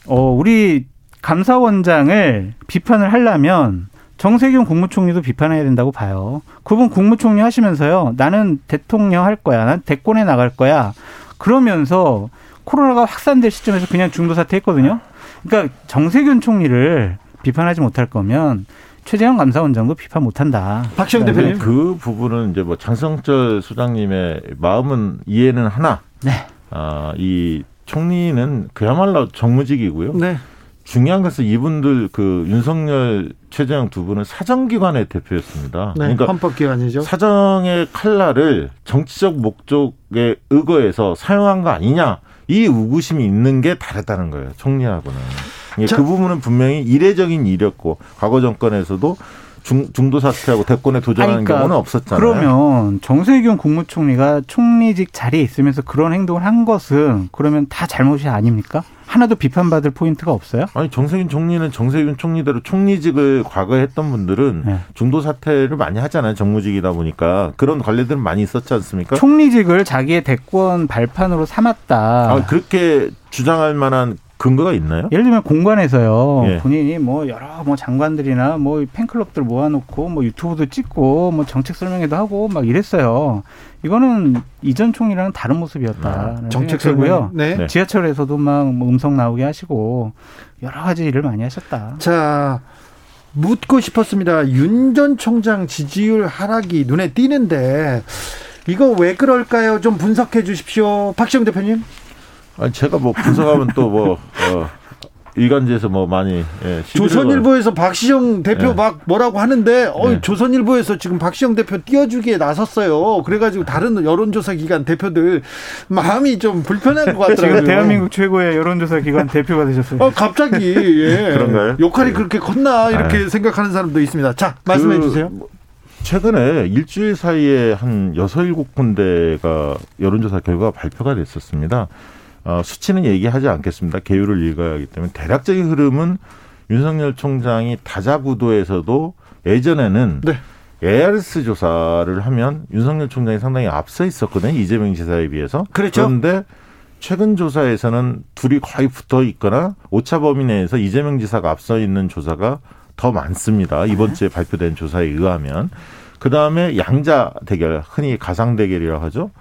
어 우리 감사원장을 비판을 하려면 정세균 국무총리도 비판해야 된다고 봐요. 그분 국무총리 하시면서요. 나는 대통령 할 거야. 난 대권에 나갈 거야. 그러면서 코로나가 확산될 시점에서 그냥 중도 사퇴했거든요. 그러니까 정세균 총리를 비판하지 못할 거면 최재형 감사원장도 비판 못한다. 박시영 네. 대표님. 그 부분은 이제 뭐 장성철 소장님의 마음은 이해는 하나. 네. 아, 이 총리는 그야말로 정무직이고요. 네. 중요한 것은 이분들 그 윤석열, 최재형 두 분은 사정기관의 대표였습니다. 네. 그러니까 헌법기관이죠. 사정의 칼날을 정치적 목적에 의거해서 사용한 거 아니냐 이 의구심이 있는 게 다르다는 거예요 총리하고는 자. 그 부분은 분명히 이례적인 일이었고 과거 정권에서도 중, 중도 사퇴하고 대권에 도전하는 그러니까 경우는 없었잖아요. 그러면 정세균 국무총리가 총리직 자리에 있으면서 그런 행동을 한 것은 그러면 다 잘못이 아닙니까? 하나도 비판받을 포인트가 없어요? 아니 정세균 총리는 정세균 총리대로 총리직을 과거에 했던 분들은 네. 중도 사퇴를 많이 하잖아요 정무직이다 보니까 그런 관례들은 많이 있었지 않습니까? 총리직을 자기의 대권 발판으로 삼았다. 아, 그렇게 주장할 만한 근거가 있나요? 예를 들면 공관에서요 예. 본인이 뭐 여러 뭐 장관들이나 뭐 팬클럽들 모아놓고 뭐 유튜브도 찍고 뭐 정책 설명회도 하고 막 이랬어요. 이거는 이전 총리랑은 다른 모습이었다. 아, 정책 고요 설명. 네. 네. 지하철에서도 막 뭐 음성 나오게 하시고 여러 가지 일을 많이 하셨다. 자, 묻고 싶었습니다. 윤 전 총장 지지율 하락이 눈에 띄는데 이거 왜 그럴까요? 좀 분석해 주십시오. 박시영 대표님. 아니 제가 뭐 분석하면 또뭐 어, 일간지에서 뭐 많이 예, 조선일보에서 박시영 대표 예. 막 뭐라고 하는데 어 예. 조선일보에서 지금 박시영 대표 띄워주기에 나섰어요. 그래가지고 다른 여론조사 기관 대표들 마음이 좀 불편한 것 같더라고요. 지금 대한민국 최고의 여론조사 기관 대표가 되셨어요. 어 갑자기 예. 그런가요? 역할이 그렇게 컸나 이렇게 생각하는 사람도 있습니다. 자 말씀해 그 주세요. 최근에 일주일 사이에 한 여섯 일곱 군데가 여론조사 결과가 발표가 됐었습니다. 어, 수치는 얘기하지 않겠습니다. 개요를 읽어야 하기 때문에 대략적인 흐름은 윤석열 총장이 다자구도에서도 예전에는 네. ARS 조사를 하면 윤석열 총장이 상당히 앞서 있었거든요. 이재명 지사에 비해서. 그렇죠. 그런데 최근 조사에서는 둘이 거의 붙어 있거나 오차 범위 내에서 이재명 지사가 앞서 있는 조사가 더 많습니다. 이번 주에 발표된 조사에 의하면. 그 다음에 양자 대결, 흔히 가상 대결이라고 하죠.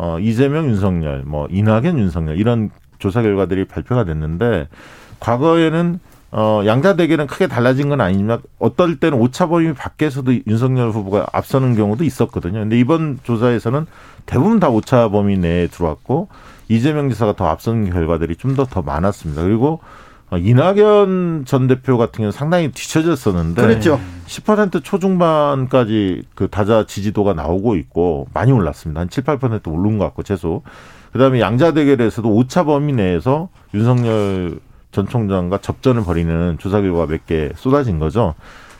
어, 이재명, 윤석열, 뭐, 이낙연, 윤석열, 이런 조사 결과들이 발표가 됐는데, 과거에는 어, 양자 대결은 크게 달라진 건 아니지만 어떨 때는 오차 범위 밖에서도 윤석열 후보가 앞서는 경우도 있었거든요. 근데 이번 조사에서는 대부분 다 오차 범위 내에 들어왔고 이재명 지사가 더 앞서는 결과들이 좀 더더 많았습니다. 그리고 어, 이낙연 전 대표 같은 경우는 상당히 뒤쳐졌었는데 그랬죠. 10% 초중반까지 그 다자 지지도가 나오고 있고 많이 올랐습니다. 한 7, 8% 오른 것 같고 최소. 그다음에 양자 대결에서도 오차 범위 내에서 윤석열 전 총장과 접전을 벌이는 조사 결과가 몇개 쏟아진 거죠.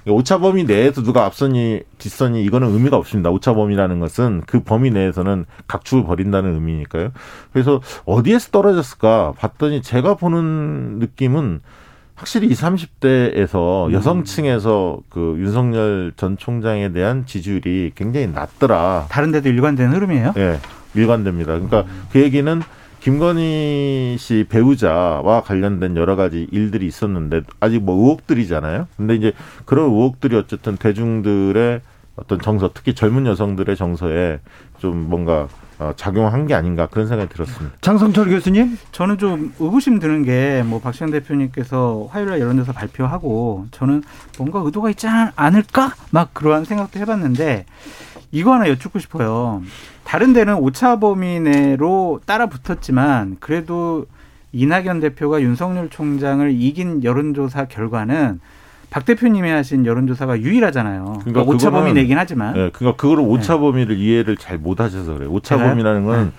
오차 범위 내에서 누가 앞서니 뒷선이 이거는 의미가 없습니다. 오차 범위라는 것은 그 범위 내에서는 각축을 벌인다는 의미니까요. 그래서 어디에서 떨어졌을까 봤더니 제가 보는 느낌은 확실히 20, 30대에서 여성층에서 그 윤석열 전 총장에 대한 지지율이 굉장히 낮더라. 다른 데도 일관된 흐름이에요? 예, 일관됩니다. 그러니까 그 얘기는 김건희 씨 배우자와 관련된 여러 가지 일들이 있었는데 아직 뭐 의혹들이잖아요. 근데 이제 그런 의혹들이 어쨌든 대중들의 어떤 정서, 특히 젊은 여성들의 정서에 좀 뭔가 어, 작용한 게 아닌가 그런 생각이 들었습니다. 장성철 교수님. 저는 좀 의구심 드는 게 뭐 박시영 대표님께서 화요일날 여론조사 발표하고 저는 뭔가 의도가 있지 않- 않을까 막 그러한 생각도 해봤는데 이거 하나 여쭙고 싶어요. 다른 데는 오차 범위 내로 따라 붙었지만 그래도 이낙연 대표가 윤석열 총장을 이긴 여론조사 결과는 박 대표님이 하신 여론조사가 유일하잖아요. 그러니까 오차 그거는- 범위 내긴 하지만 예, 그러니까 그거를 오차 범위를 이해를 잘 못 하셔서 그래요. 오차 제가요? 범위라는 건 네.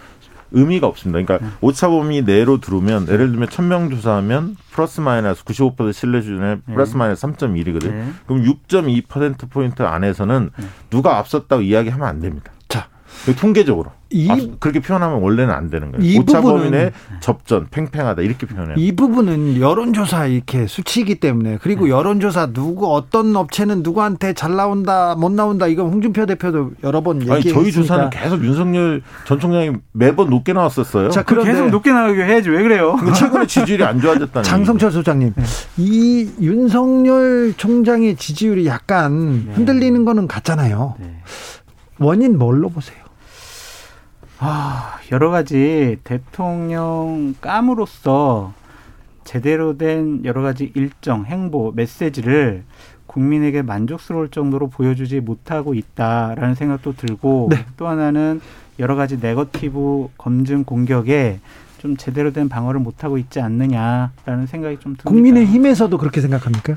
의미가 없습니다. 그러니까 오차 범위 내로 들어오면 예를 들면 1000명 조사하면 플러스 마이너스 95% 신뢰 수준에 플러스 마이너스 3.1이거든요. 네. 그럼 6.2% 포인트 안에서는 누가 앞섰다고 이야기하면 안 됩니다. 통계적으로 이- 앞- 그렇게 표현하면 원래는 안 되는 거예요. 이 오차 부분은- 범위 내 접전 팽팽하다 이렇게 표현해요. 이 부분은 여론조사 이렇게 수치이기 때문에 그리고 네. 여론조사 누구 어떤 업체는 누구한테 잘 나온다 못 나온다 이거 홍준표 대표도 여러 번 얘기했으니까. 저희 조사는 계속 윤석열 전 총장이 매번 높게 나왔었어요. 자, 그 계속 높게 나가게 해야지 왜 그래요? 최근에 지지율이 안 좋아졌다는 장성철 소장님, 네. 이 윤석열 총장의 지지율이 약간 네. 흔들리는 거는 같잖아요. 네. 원인 뭘로 보세요? 아, 여러 가지 대통령 감으로써 제대로 된 여러 가지 일정, 행보, 메시지를 국민에게 만족스러울 정도로 보여주지 못하고 있다라는 생각도 들고 네. 또 하나는 여러 가지 네거티브 검증 공격에 좀 제대로 된 방어를 못하고 있지 않느냐라는 생각이 좀 듭니다. 국민의힘에서도 그렇게 생각합니까?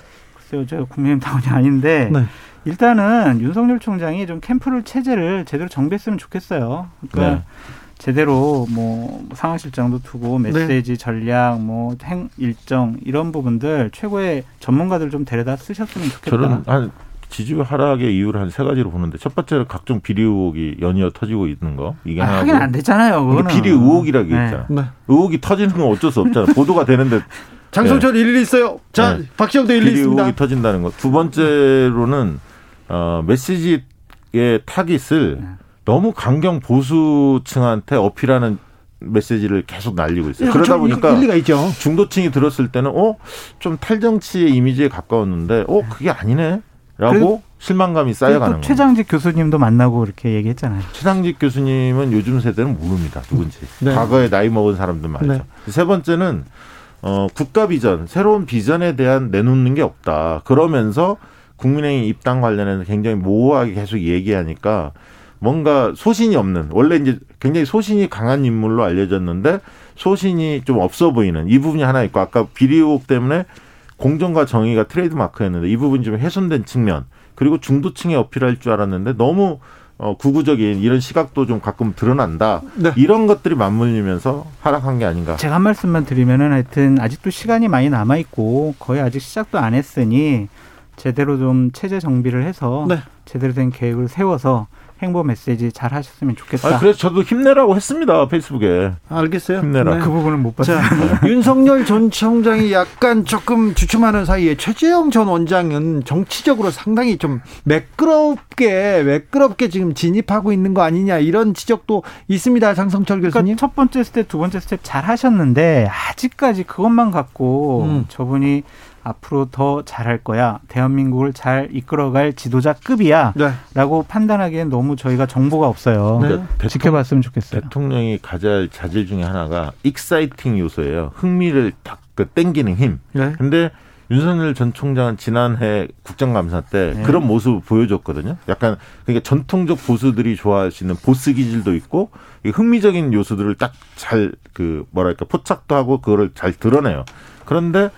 글쎄요, 제가 국민의힘 당원이 아닌데 네. 일단은 윤석열 총장이 좀 캠프를 체제를 제대로 정비했으면 좋겠어요. 그러니까 네. 제대로 뭐 상황실장도 두고 네. 메시지 전략 뭐 행 일정 이런 부분들 최고의 전문가들 좀 데려다 쓰셨으면 좋겠다. 저는 한 지지율 하락의 이유를 한 세 가지로 보는데 첫 번째는 각종 비리 의혹이 연이어 터지고 있는 거 이게 아, 하긴 안 됐잖아요. 이게 그거는. 비리 의혹이라고 네. 있잖아. 네. 의혹이 터지는 건 어쩔 수 없잖아. 보도가 되는데 장성철 일일이 있어요. 자, 네. 박시영도 일일이 있습니다. 의혹이 터진다는 거. 두 번째로는 어, 메시지의 타깃을 네. 너무 강경 보수층한테 어필하는 메시지를 계속 날리고 있어요. 약간 그러다 좀 보니까 일리가 있죠. 중도층이 들었을 때는 어 좀 탈정치의 이미지에 가까웠는데 어 그게 아니네 라고 그래도- 실망감이 쌓여가는 또 거예요. 최장직 교수님도 만나고 이렇게 얘기했잖아요. 최상직 교수님은 요즘 세대는 모릅니다. 누군지. 네. 과거에 나이 먹은 사람들 말이죠. 네. 세 번째는 어, 국가 비전, 새로운 비전에 대한 내놓는 게 없다. 그러면서 국민의힘 입당 관련해서 굉장히 모호하게 계속 얘기하니까 뭔가 소신이 없는 원래 이제 굉장히 소신이 강한 인물로 알려졌는데 소신이 좀 없어 보이는 이 부분이 하나 있고 아까 비리 의혹 때문에 공정과 정의가 트레이드 마크였는데 이 부분이 좀 훼손된 측면 그리고 중도층에 어필할 줄 알았는데 너무 어, 구구적인 이런 시각도 좀 가끔 드러난다. 네. 이런 것들이 맞물리면서 하락한 게 아닌가. 제가 한 말씀만 드리면은 하여튼 아직도 시간이 많이 남아 있고 거의 아직 시작도 안 했으니 제대로 좀 체제 정비를 해서 네. 제대로 된 계획을 세워서 행보 메시지 잘 하셨으면 좋겠다. 아, 그래서 저도 힘내라고 했습니다 페이스북에. 알겠어요. 힘내라. 그 부분은 못 봤어요. 자, 윤석열 전 총장이 약간 조금 주춤하는 사이에 최재형 전 원장은 정치적으로 상당히 좀 매끄럽게 매끄럽게 지금 진입하고 있는 거 아니냐 이런 지적도 있습니다. 장성철 교수님. 그러니까 첫 번째 스텝, 두 번째 스텝 잘 하셨는데 아직까지 그것만 갖고 음. 저분이 앞으로 더 잘할 거야. 대한민국을 잘 이끌어갈 지도자급이야. 네. 라고 판단하기엔 너무 저희가 정보가 없어요. 네. 대통령- 지켜봤으면 좋겠어요. 대통령이 가져야 할 자질 중에 하나가 exciting 요소예요. 흥미를 딱그 땡기는 힘. 네. 근데 윤석열 전 총장은 지난해 국정감사 때 네. 그런 모습을 보여줬거든요. 약간 그러니까 전통적 보수들이 좋아할 수 있는 보스 기질도 있고 이 흥미적인 요소들을 딱 잘 그 뭐랄까 포착도 하고 그거를 잘 드러내요. 그런데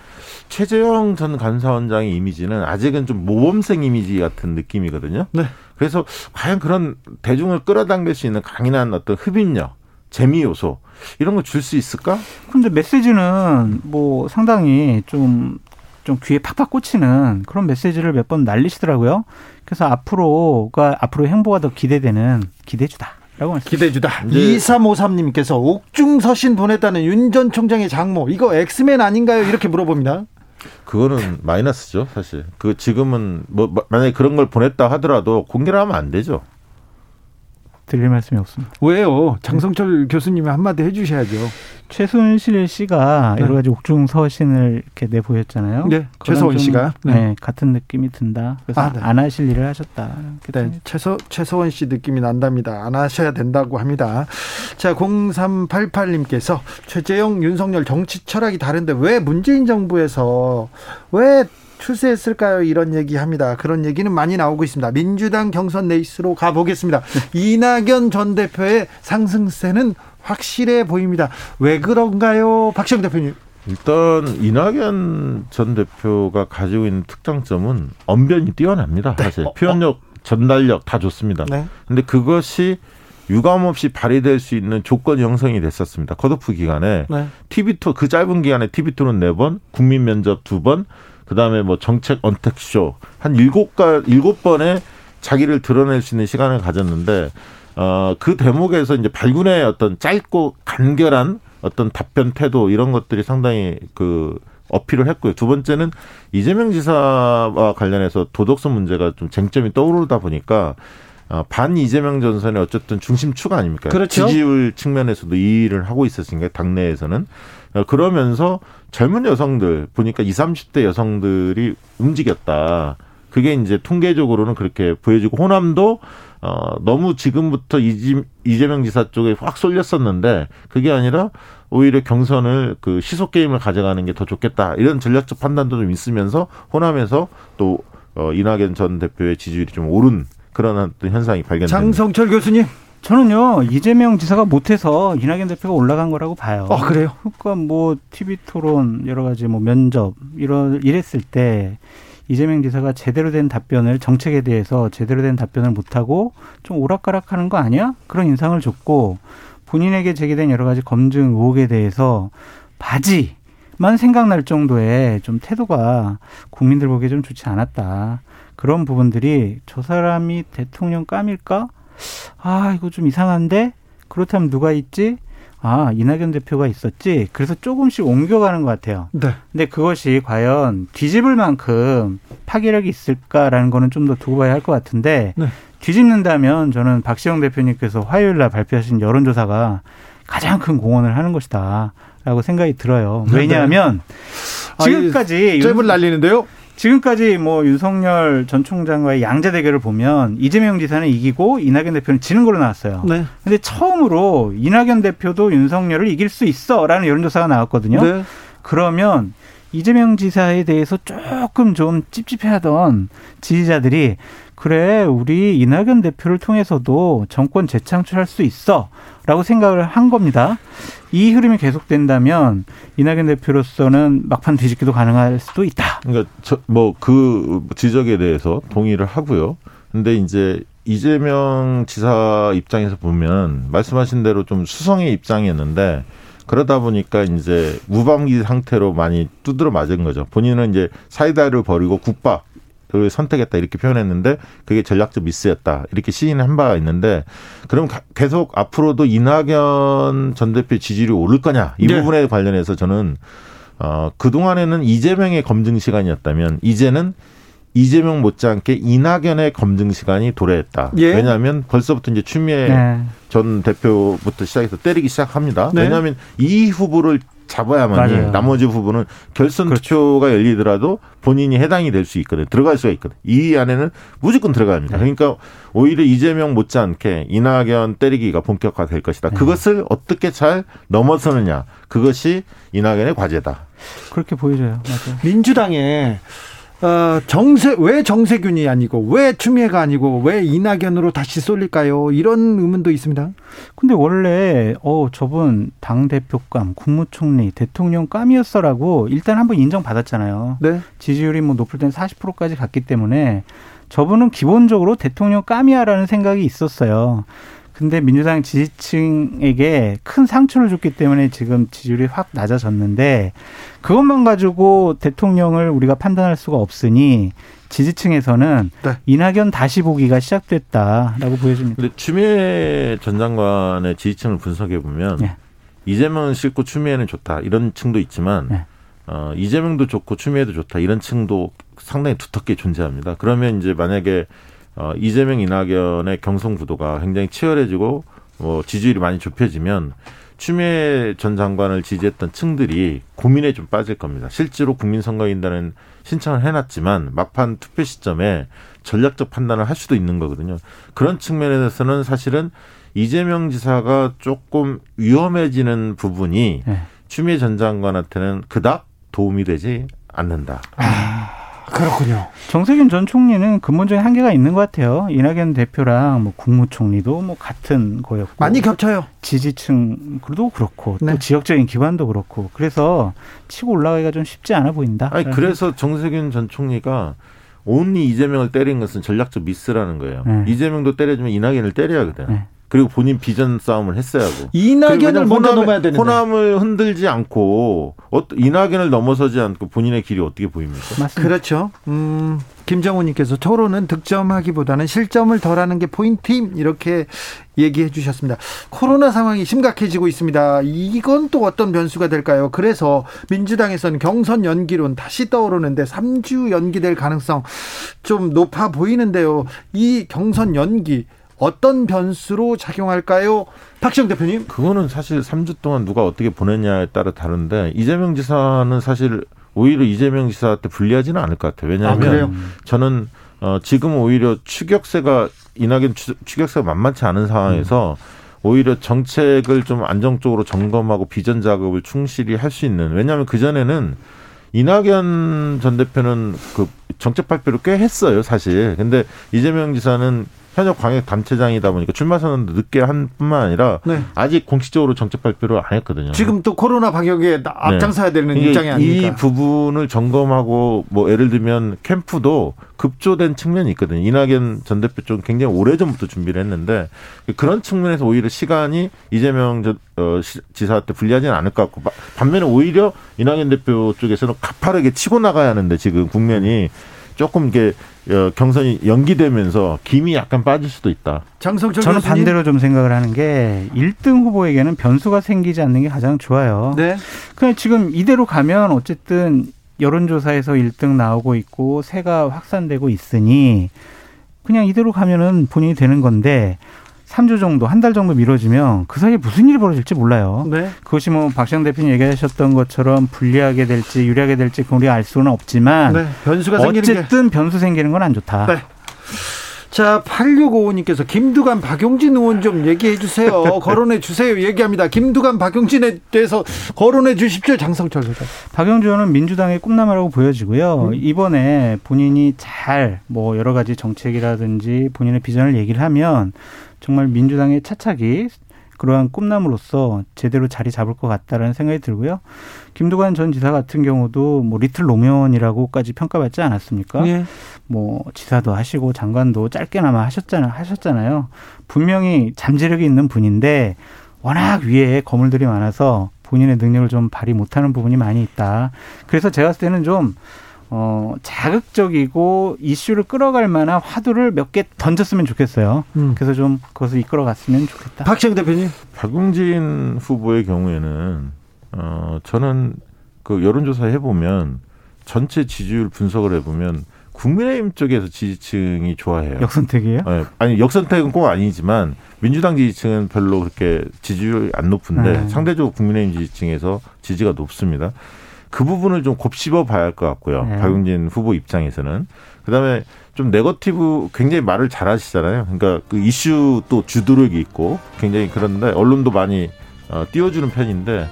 최재형 전 감사원장의 이미지는 아직은 좀 모범생 이미지 같은 느낌이거든요. 네. 그래서 과연 그런 대중을 끌어당길 수 있는 강인한 어떤 흡입력, 재미 요소 이런 걸 줄 수 있을까? 근데 메시지는 뭐 상당히 좀, 좀 귀에 팍팍 꽂히는 그런 메시지를 몇 번 날리시더라고요. 그래서 앞으로가, 앞으로 행보가 더 기대되는 기대주다. 라고 기대주다. 이제- 2353님께서 옥중 서신 보냈다는 윤 전 총장의 장모 이거 엑스맨 아닌가요? 이렇게 물어봅니다. 그거는 마이너스죠, 사실. 그 지금은 뭐 마- 만약에 그런 걸 보냈다 하더라도 공개를 하면 안 되죠. 드릴 말씀이 없습니다. 왜요? 장성철 교수님이 한마디 해주셔야죠. 최순실 씨가 네. 여러 가지 옥중 서신을 이렇게 내보였잖아요. 네, 최서원 좀, 씨가. 네. 네. 같은 느낌이 든다. 그래서 아, 네. 안 하실 일을 하셨다. 네, 최서, 최서원 씨 느낌이 난답니다. 안 하셔야 된다고 합니다. 자, 0388님께서 최재형, 윤석열 정치 철학이 다른데 왜 문재인 정부에서 왜 출세했을까요? 이런 얘기 합니다. 그런 얘기는 많이 나오고 있습니다. 민주당 경선 레이스로 가보겠습니다. 이낙연 전 대표의 상승세는 확실해 보입니다. 왜 그런가요? 박시영 대표님. 일단 이낙연 전 대표가 가지고 있는 특장점은 언변이 뛰어납니다. 사실 어, 표현력, 전달력 다 좋습니다. 네. 근데 그것이 유감 없이 발휘될 수 있는 조건이 형성이 됐었습니다. 컷오프 기간에 네. TV2 그 짧은 기간에 TV2는 네 번, 국민 면접 두 번, 그다음에 뭐 정책 언택쇼 한 일곱 가 일곱 번의 자기를 드러낼 수 있는 시간을 가졌는데 어 그 대목에서 이제 발군의 어떤 짧고 간결한 어떤 답변 태도 이런 것들이 상당히 그 어필을 했고요. 두 번째는 이재명 지사와 관련해서 도덕성 문제가 좀 쟁점이 떠오르다 보니까 어, 반 이재명 전선의 어쨌든 중심축 아닙니까? 그렇죠. 지지율 측면에서도 이 일을 하고 있었으니까 당내에서는 어, 그러면서 젊은 여성들 보니까 20, 30대 여성들이 움직였다. 그게 이제 통계적으로는 그렇게 보여지고 호남도 어 너무 지금부터 이재명 지사 쪽에 확 쏠렸었는데 그게 아니라 오히려 경선을 그 시속 게임을 가져가는 게 더 좋겠다 이런 전략적 판단도 좀 있으면서 호남에서 또 어, 이낙연 전 대표의 지지율이 좀 오른 그런 현상이 발견됩니다. 장성철 교수님. 저는요 이재명 지사가 못해서 이낙연 대표가 올라간 거라고 봐요. 어, 그래요? 그러니까 뭐 TV 토론 여러 가지 뭐 면접 이런 이랬을 때 이재명 지사가 제대로 된 답변을 정책에 대해서 제대로 된 답변을 못하고 좀 오락가락하는 거 아니야? 그런 인상을 줬고 본인에게 제기된 여러 가지 검증 의혹에 대해서 바지 만 생각날 정도의 좀 태도가 국민들 보기에 좀 좋지 않았다. 그런 부분들이 저 사람이 대통령 감일까? 아, 이거 좀 이상한데? 그렇다면 누가 있지? 아, 이낙연 대표가 있었지? 그래서 조금씩 옮겨가는 것 같아요. 네. 근데 그것이 과연 뒤집을 만큼 파괴력이 있을까라는 거는 좀 더 두고 봐야 할 것 같은데 네. 뒤집는다면 저는 박시영 대표님께서 화요일 날 발표하신 여론조사가 가장 큰 공헌을 하는 것이다. 라고 생각이 들어요. 왜냐하면 지금까지 잽을 날리는데요. 지금까지 뭐 윤석열 전 총장과의 양자 대결을 보면 이재명 지사는 이기고 이낙연 대표는 지는 걸로 나왔어요. 네. 근데 처음으로 이낙연 대표도 윤석열을 이길 수 있어라는 여론조사가 나왔거든요. 네. 그러면 이재명 지사에 대해서 조금 좀 찝찝해하던 지지자들이 그래 우리 이낙연 대표를 통해서도 정권 재창출할 수 있어라고 생각을 한 겁니다. 이 흐름이 계속된다면 이낙연 대표로서는 막판 뒤집기도 가능할 수도 있다. 그러니까 뭐 그 지적에 대해서 동의를 하고요. 근데 이제 이재명 지사 입장에서 보면 말씀하신 대로 좀 수성의 입장이었는데 그러다 보니까 이제 무방비 상태로 많이 두드러 맞은 거죠. 본인은 이제 사이다를 버리고 국밥 을 선택했다 이렇게 표현했는데 그게 전략적 미스였다 이렇게 시인한 바가 있는데 그럼 계속 앞으로도 이낙연 전 대표 지지율이 오를 거냐 이 네. 부분에 관련해서 저는 어 그 동안에는 이재명의 검증 시간이었다면 이제는 이재명 못지않게 이낙연의 검증 시간이 도래했다. 예. 왜냐하면 벌써부터 이제 추미애 네. 전 대표부터 시작해서 때리기 시작합니다. 네. 왜냐하면 이 후보를 잡아야만이 맞아요. 나머지 후보는 결선 그렇죠. 투표가 열리더라도 본인이 해당이 될 수 있거든. 들어갈 수가 있거든. 이 안에는 무조건 들어가야 합니다. 네. 그러니까 오히려 이재명 못지않게 이낙연 때리기가 본격화될 것이다. 네. 그것을 어떻게 잘 넘어서느냐. 그것이 이낙연의 과제다. 그렇게 보여져요. 맞아요. 민주당에 어, 정세 왜 정세균이 아니고 왜 추미애가 아니고 왜 이낙연으로 다시 쏠릴까요? 이런 의문도 있습니다. 근데 원래 어 저분 당 대표감, 국무총리, 대통령감이었어라고 일단 한번 인정받았잖아요. 네. 지지율이 뭐 높을 땐 40%까지 갔기 때문에 저분은 기본적으로 대통령감이야라는 생각이 있었어요. 근데 민주당 지지층에게 큰 상처를 줬기 때문에 지금 지지율이 확 낮아졌는데 그것만 가지고 대통령을 우리가 판단할 수가 없으니 지지층에서는 네. 이낙연 다시 보기가 시작됐다라고 보여집니다. 근데 추미애 전 장관의 지지층을 분석해 보면 네. 이재명은 싫고 추미애는 좋다 이런 층도 있지만 네. 어, 이재명도 좋고 추미애도 좋다 이런 층도 상당히 두텁게 존재합니다. 그러면 이제 만약에 어, 이재명 이낙연의 경선 구도가 굉장히 치열해지고 뭐 지지율이 많이 좁혀지면 추미애 전 장관을 지지했던 층들이 고민에 좀 빠질 겁니다. 실제로 국민선거인단은 신청을 해놨지만 막판 투표 시점에 전략적 판단을 할 수도 있는 거거든요. 그런 측면에서는 사실은 이재명 지사가 조금 위험해지는 부분이 네. 추미애 전 장관한테는 그닥 도움이 되지 않는다. 아. 그렇군요. 정세균 전 총리는 근본적인 한계가 있는 것 같아요. 이낙연 대표랑 뭐 국무총리도 뭐 같은 거였고 많이 겹쳐요. 지지층도 그렇고 네. 또 지역적인 기반도 그렇고 그래서 치고 올라가기가 좀 쉽지 않아 보인다. 아니 그래서 정세균 전 총리가 온리 이재명을 때린 것은 전략적 미스라는 거예요. 네. 이재명도 때려주면 이낙연을 때려야 거든. 네. 그리고 본인 비전 싸움을 했어야 하고. 이낙연을 먼저 호남, 넘어야 되는데. 호남을 흔들지 않고 이낙연을 넘어서지 않고 본인의 길이 어떻게 보입니까? 맞습니다. 그렇죠. 음, 김정우님께서 토론은 득점하기보다는 실점을 덜하는 게 포인트임 이렇게 얘기해 주셨습니다. 코로나 상황이 심각해지고 있습니다. 이건 또 어떤 변수가 될까요? 그래서 민주당에서는 경선 연기론 다시 떠오르는데 3주 연기될 가능성 좀 높아 보이는데요. 이 경선 연기 어떤 변수로 작용할까요? 박시영 대표님. 그거는 사실 3주 동안 누가 어떻게 보냈냐에 따라 다른데 이재명 지사는 사실 오히려 이재명 지사한테 불리하지는 않을 것 같아요. 왜냐하면 아, 저는 어, 지금 오히려 추격세가 이낙연 추격세가 만만치 않은 상황에서 음. 오히려 정책을 좀 안정적으로 점검하고 비전 작업을 충실히 할 수 있는 왜냐하면 그 전에는 이낙연 전 대표는 그 정책 발표를 꽤 했어요, 사실. 근데 이재명 지사는 현역 광역 단체장이다 보니까 출마 선언도 늦게 한 뿐만 아니라 네. 아직 공식적으로 정책 발표를 안 했거든요. 지금 또 코로나 방역에 앞장서야 되는 네. 입장이 아닙니까? 이 부분을 점검하고 뭐 예를 들면 캠프도 급조된 측면이 있거든요. 이낙연 전 대표 쪽 굉장히 오래 전부터 준비를 했는데 그런 측면에서 오히려 시간이 이재명 어, 지사한테 불리하지는 않을 것 같고 반면에 오히려 이낙연 대표 쪽에서는 가파르게 치고 나가야 하는데 지금 국면이 조금 이게 어, 경선이 연기되면서 김이 약간 빠질 수도 있다. 장성철 저는 교수님? 반대로 좀 생각을 하는 게 1등 후보에게는 변수가 생기지 않는 게 가장 좋아요. 네. 그냥 지금 이대로 가면 어쨌든 여론조사에서 1등 나오고 있고 세가 확산되고 있으니 그냥 이대로 가면은 본인이 되는 건데 3주 정도, 한 달 정도 미뤄지면 그 사이에 무슨 일이 벌어질지 몰라요. 네. 그것이 뭐 박시영 대표님 얘기하셨던 것처럼 불리하게 될지 유리하게 될지 우리가 알 수는 없지만 네. 변수가 어쨌든 게... 변수 생기는 건 안 좋다. 네. 자, 8655님께서 김두관, 박용진 의원 좀 얘기해 주세요. 거론해 주세요. 얘기합니다. 김두관, 박용진에 대해서 거론해 주십시오. 장성철 소장. 박용진 의원은 민주당의 꿈나무라고 보여지고요. 음. 이번에 본인이 잘 뭐 여러 가지 정책이라든지 본인의 비전을 얘기를 하면 정말 민주당의 차차기 그러한 꿈나무로서 제대로 자리 잡을 것 같다라는 생각이 들고요. 김두관 전 지사 같은 경우도 뭐 리틀 노무현이라고까지 평가받지 않았습니까? 예. 뭐 지사도 하시고 장관도 짧게나마 하셨잖아 하셨잖아요. 분명히 잠재력이 있는 분인데 워낙 위에 거물들이 많아서 본인의 능력을 좀 발휘 못하는 부분이 많이 있다. 그래서 제가 봤을 때는 좀 어, 자극적이고 이슈를 끌어갈 만한 화두를 몇 개 던졌으면 좋겠어요. 음. 그래서 좀 그것을 이끌어갔으면 좋겠다. 박시영 대표님. 박용진 후보의 경우에는 어, 저는 그 여론조사 해보면 전체 지지율 분석을 해보면 국민의힘 쪽에서 지지층이 좋아해요. 역선택이에요? 네. 아니 역선택은 꼭 아니지만 민주당 지지층은 별로 그렇게 지지율이 안 높은데 네. 상대적으로 국민의힘 지지층에서 지지가 높습니다. 그 부분을 좀 곱씹어 봐야 할 것 같고요. 네. 박용진 후보 입장에서는. 그다음에 좀 네거티브 굉장히 말을 잘 하시잖아요. 그러니까 그 이슈 또 주도력이 있고 굉장히 그런데 언론도 많이 어, 띄워주는 편인데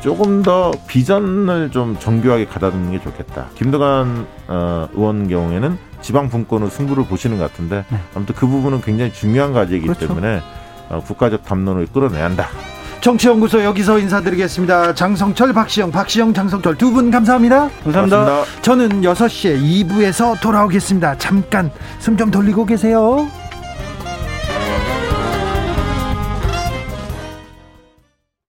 조금 더 비전을 좀 정교하게 가다듬는 게 좋겠다. 김덕관 어, 의원 경우에는 지방 분권으로 승부를 보시는 것 같은데 네. 아무튼 그 부분은 굉장히 중요한 과제이기 그렇죠. 때문에 어, 국가적 담론을 끌어내야 한다. 정치연구소 여기서 인사드리겠습니다. 장성철, 박시영, 박시영, 장성철 두 분 감사합니다. 감사합니다. 감사합니다. 저는 6시에 2부에서 돌아오겠습니다. 잠깐 숨 좀 돌리고 계세요.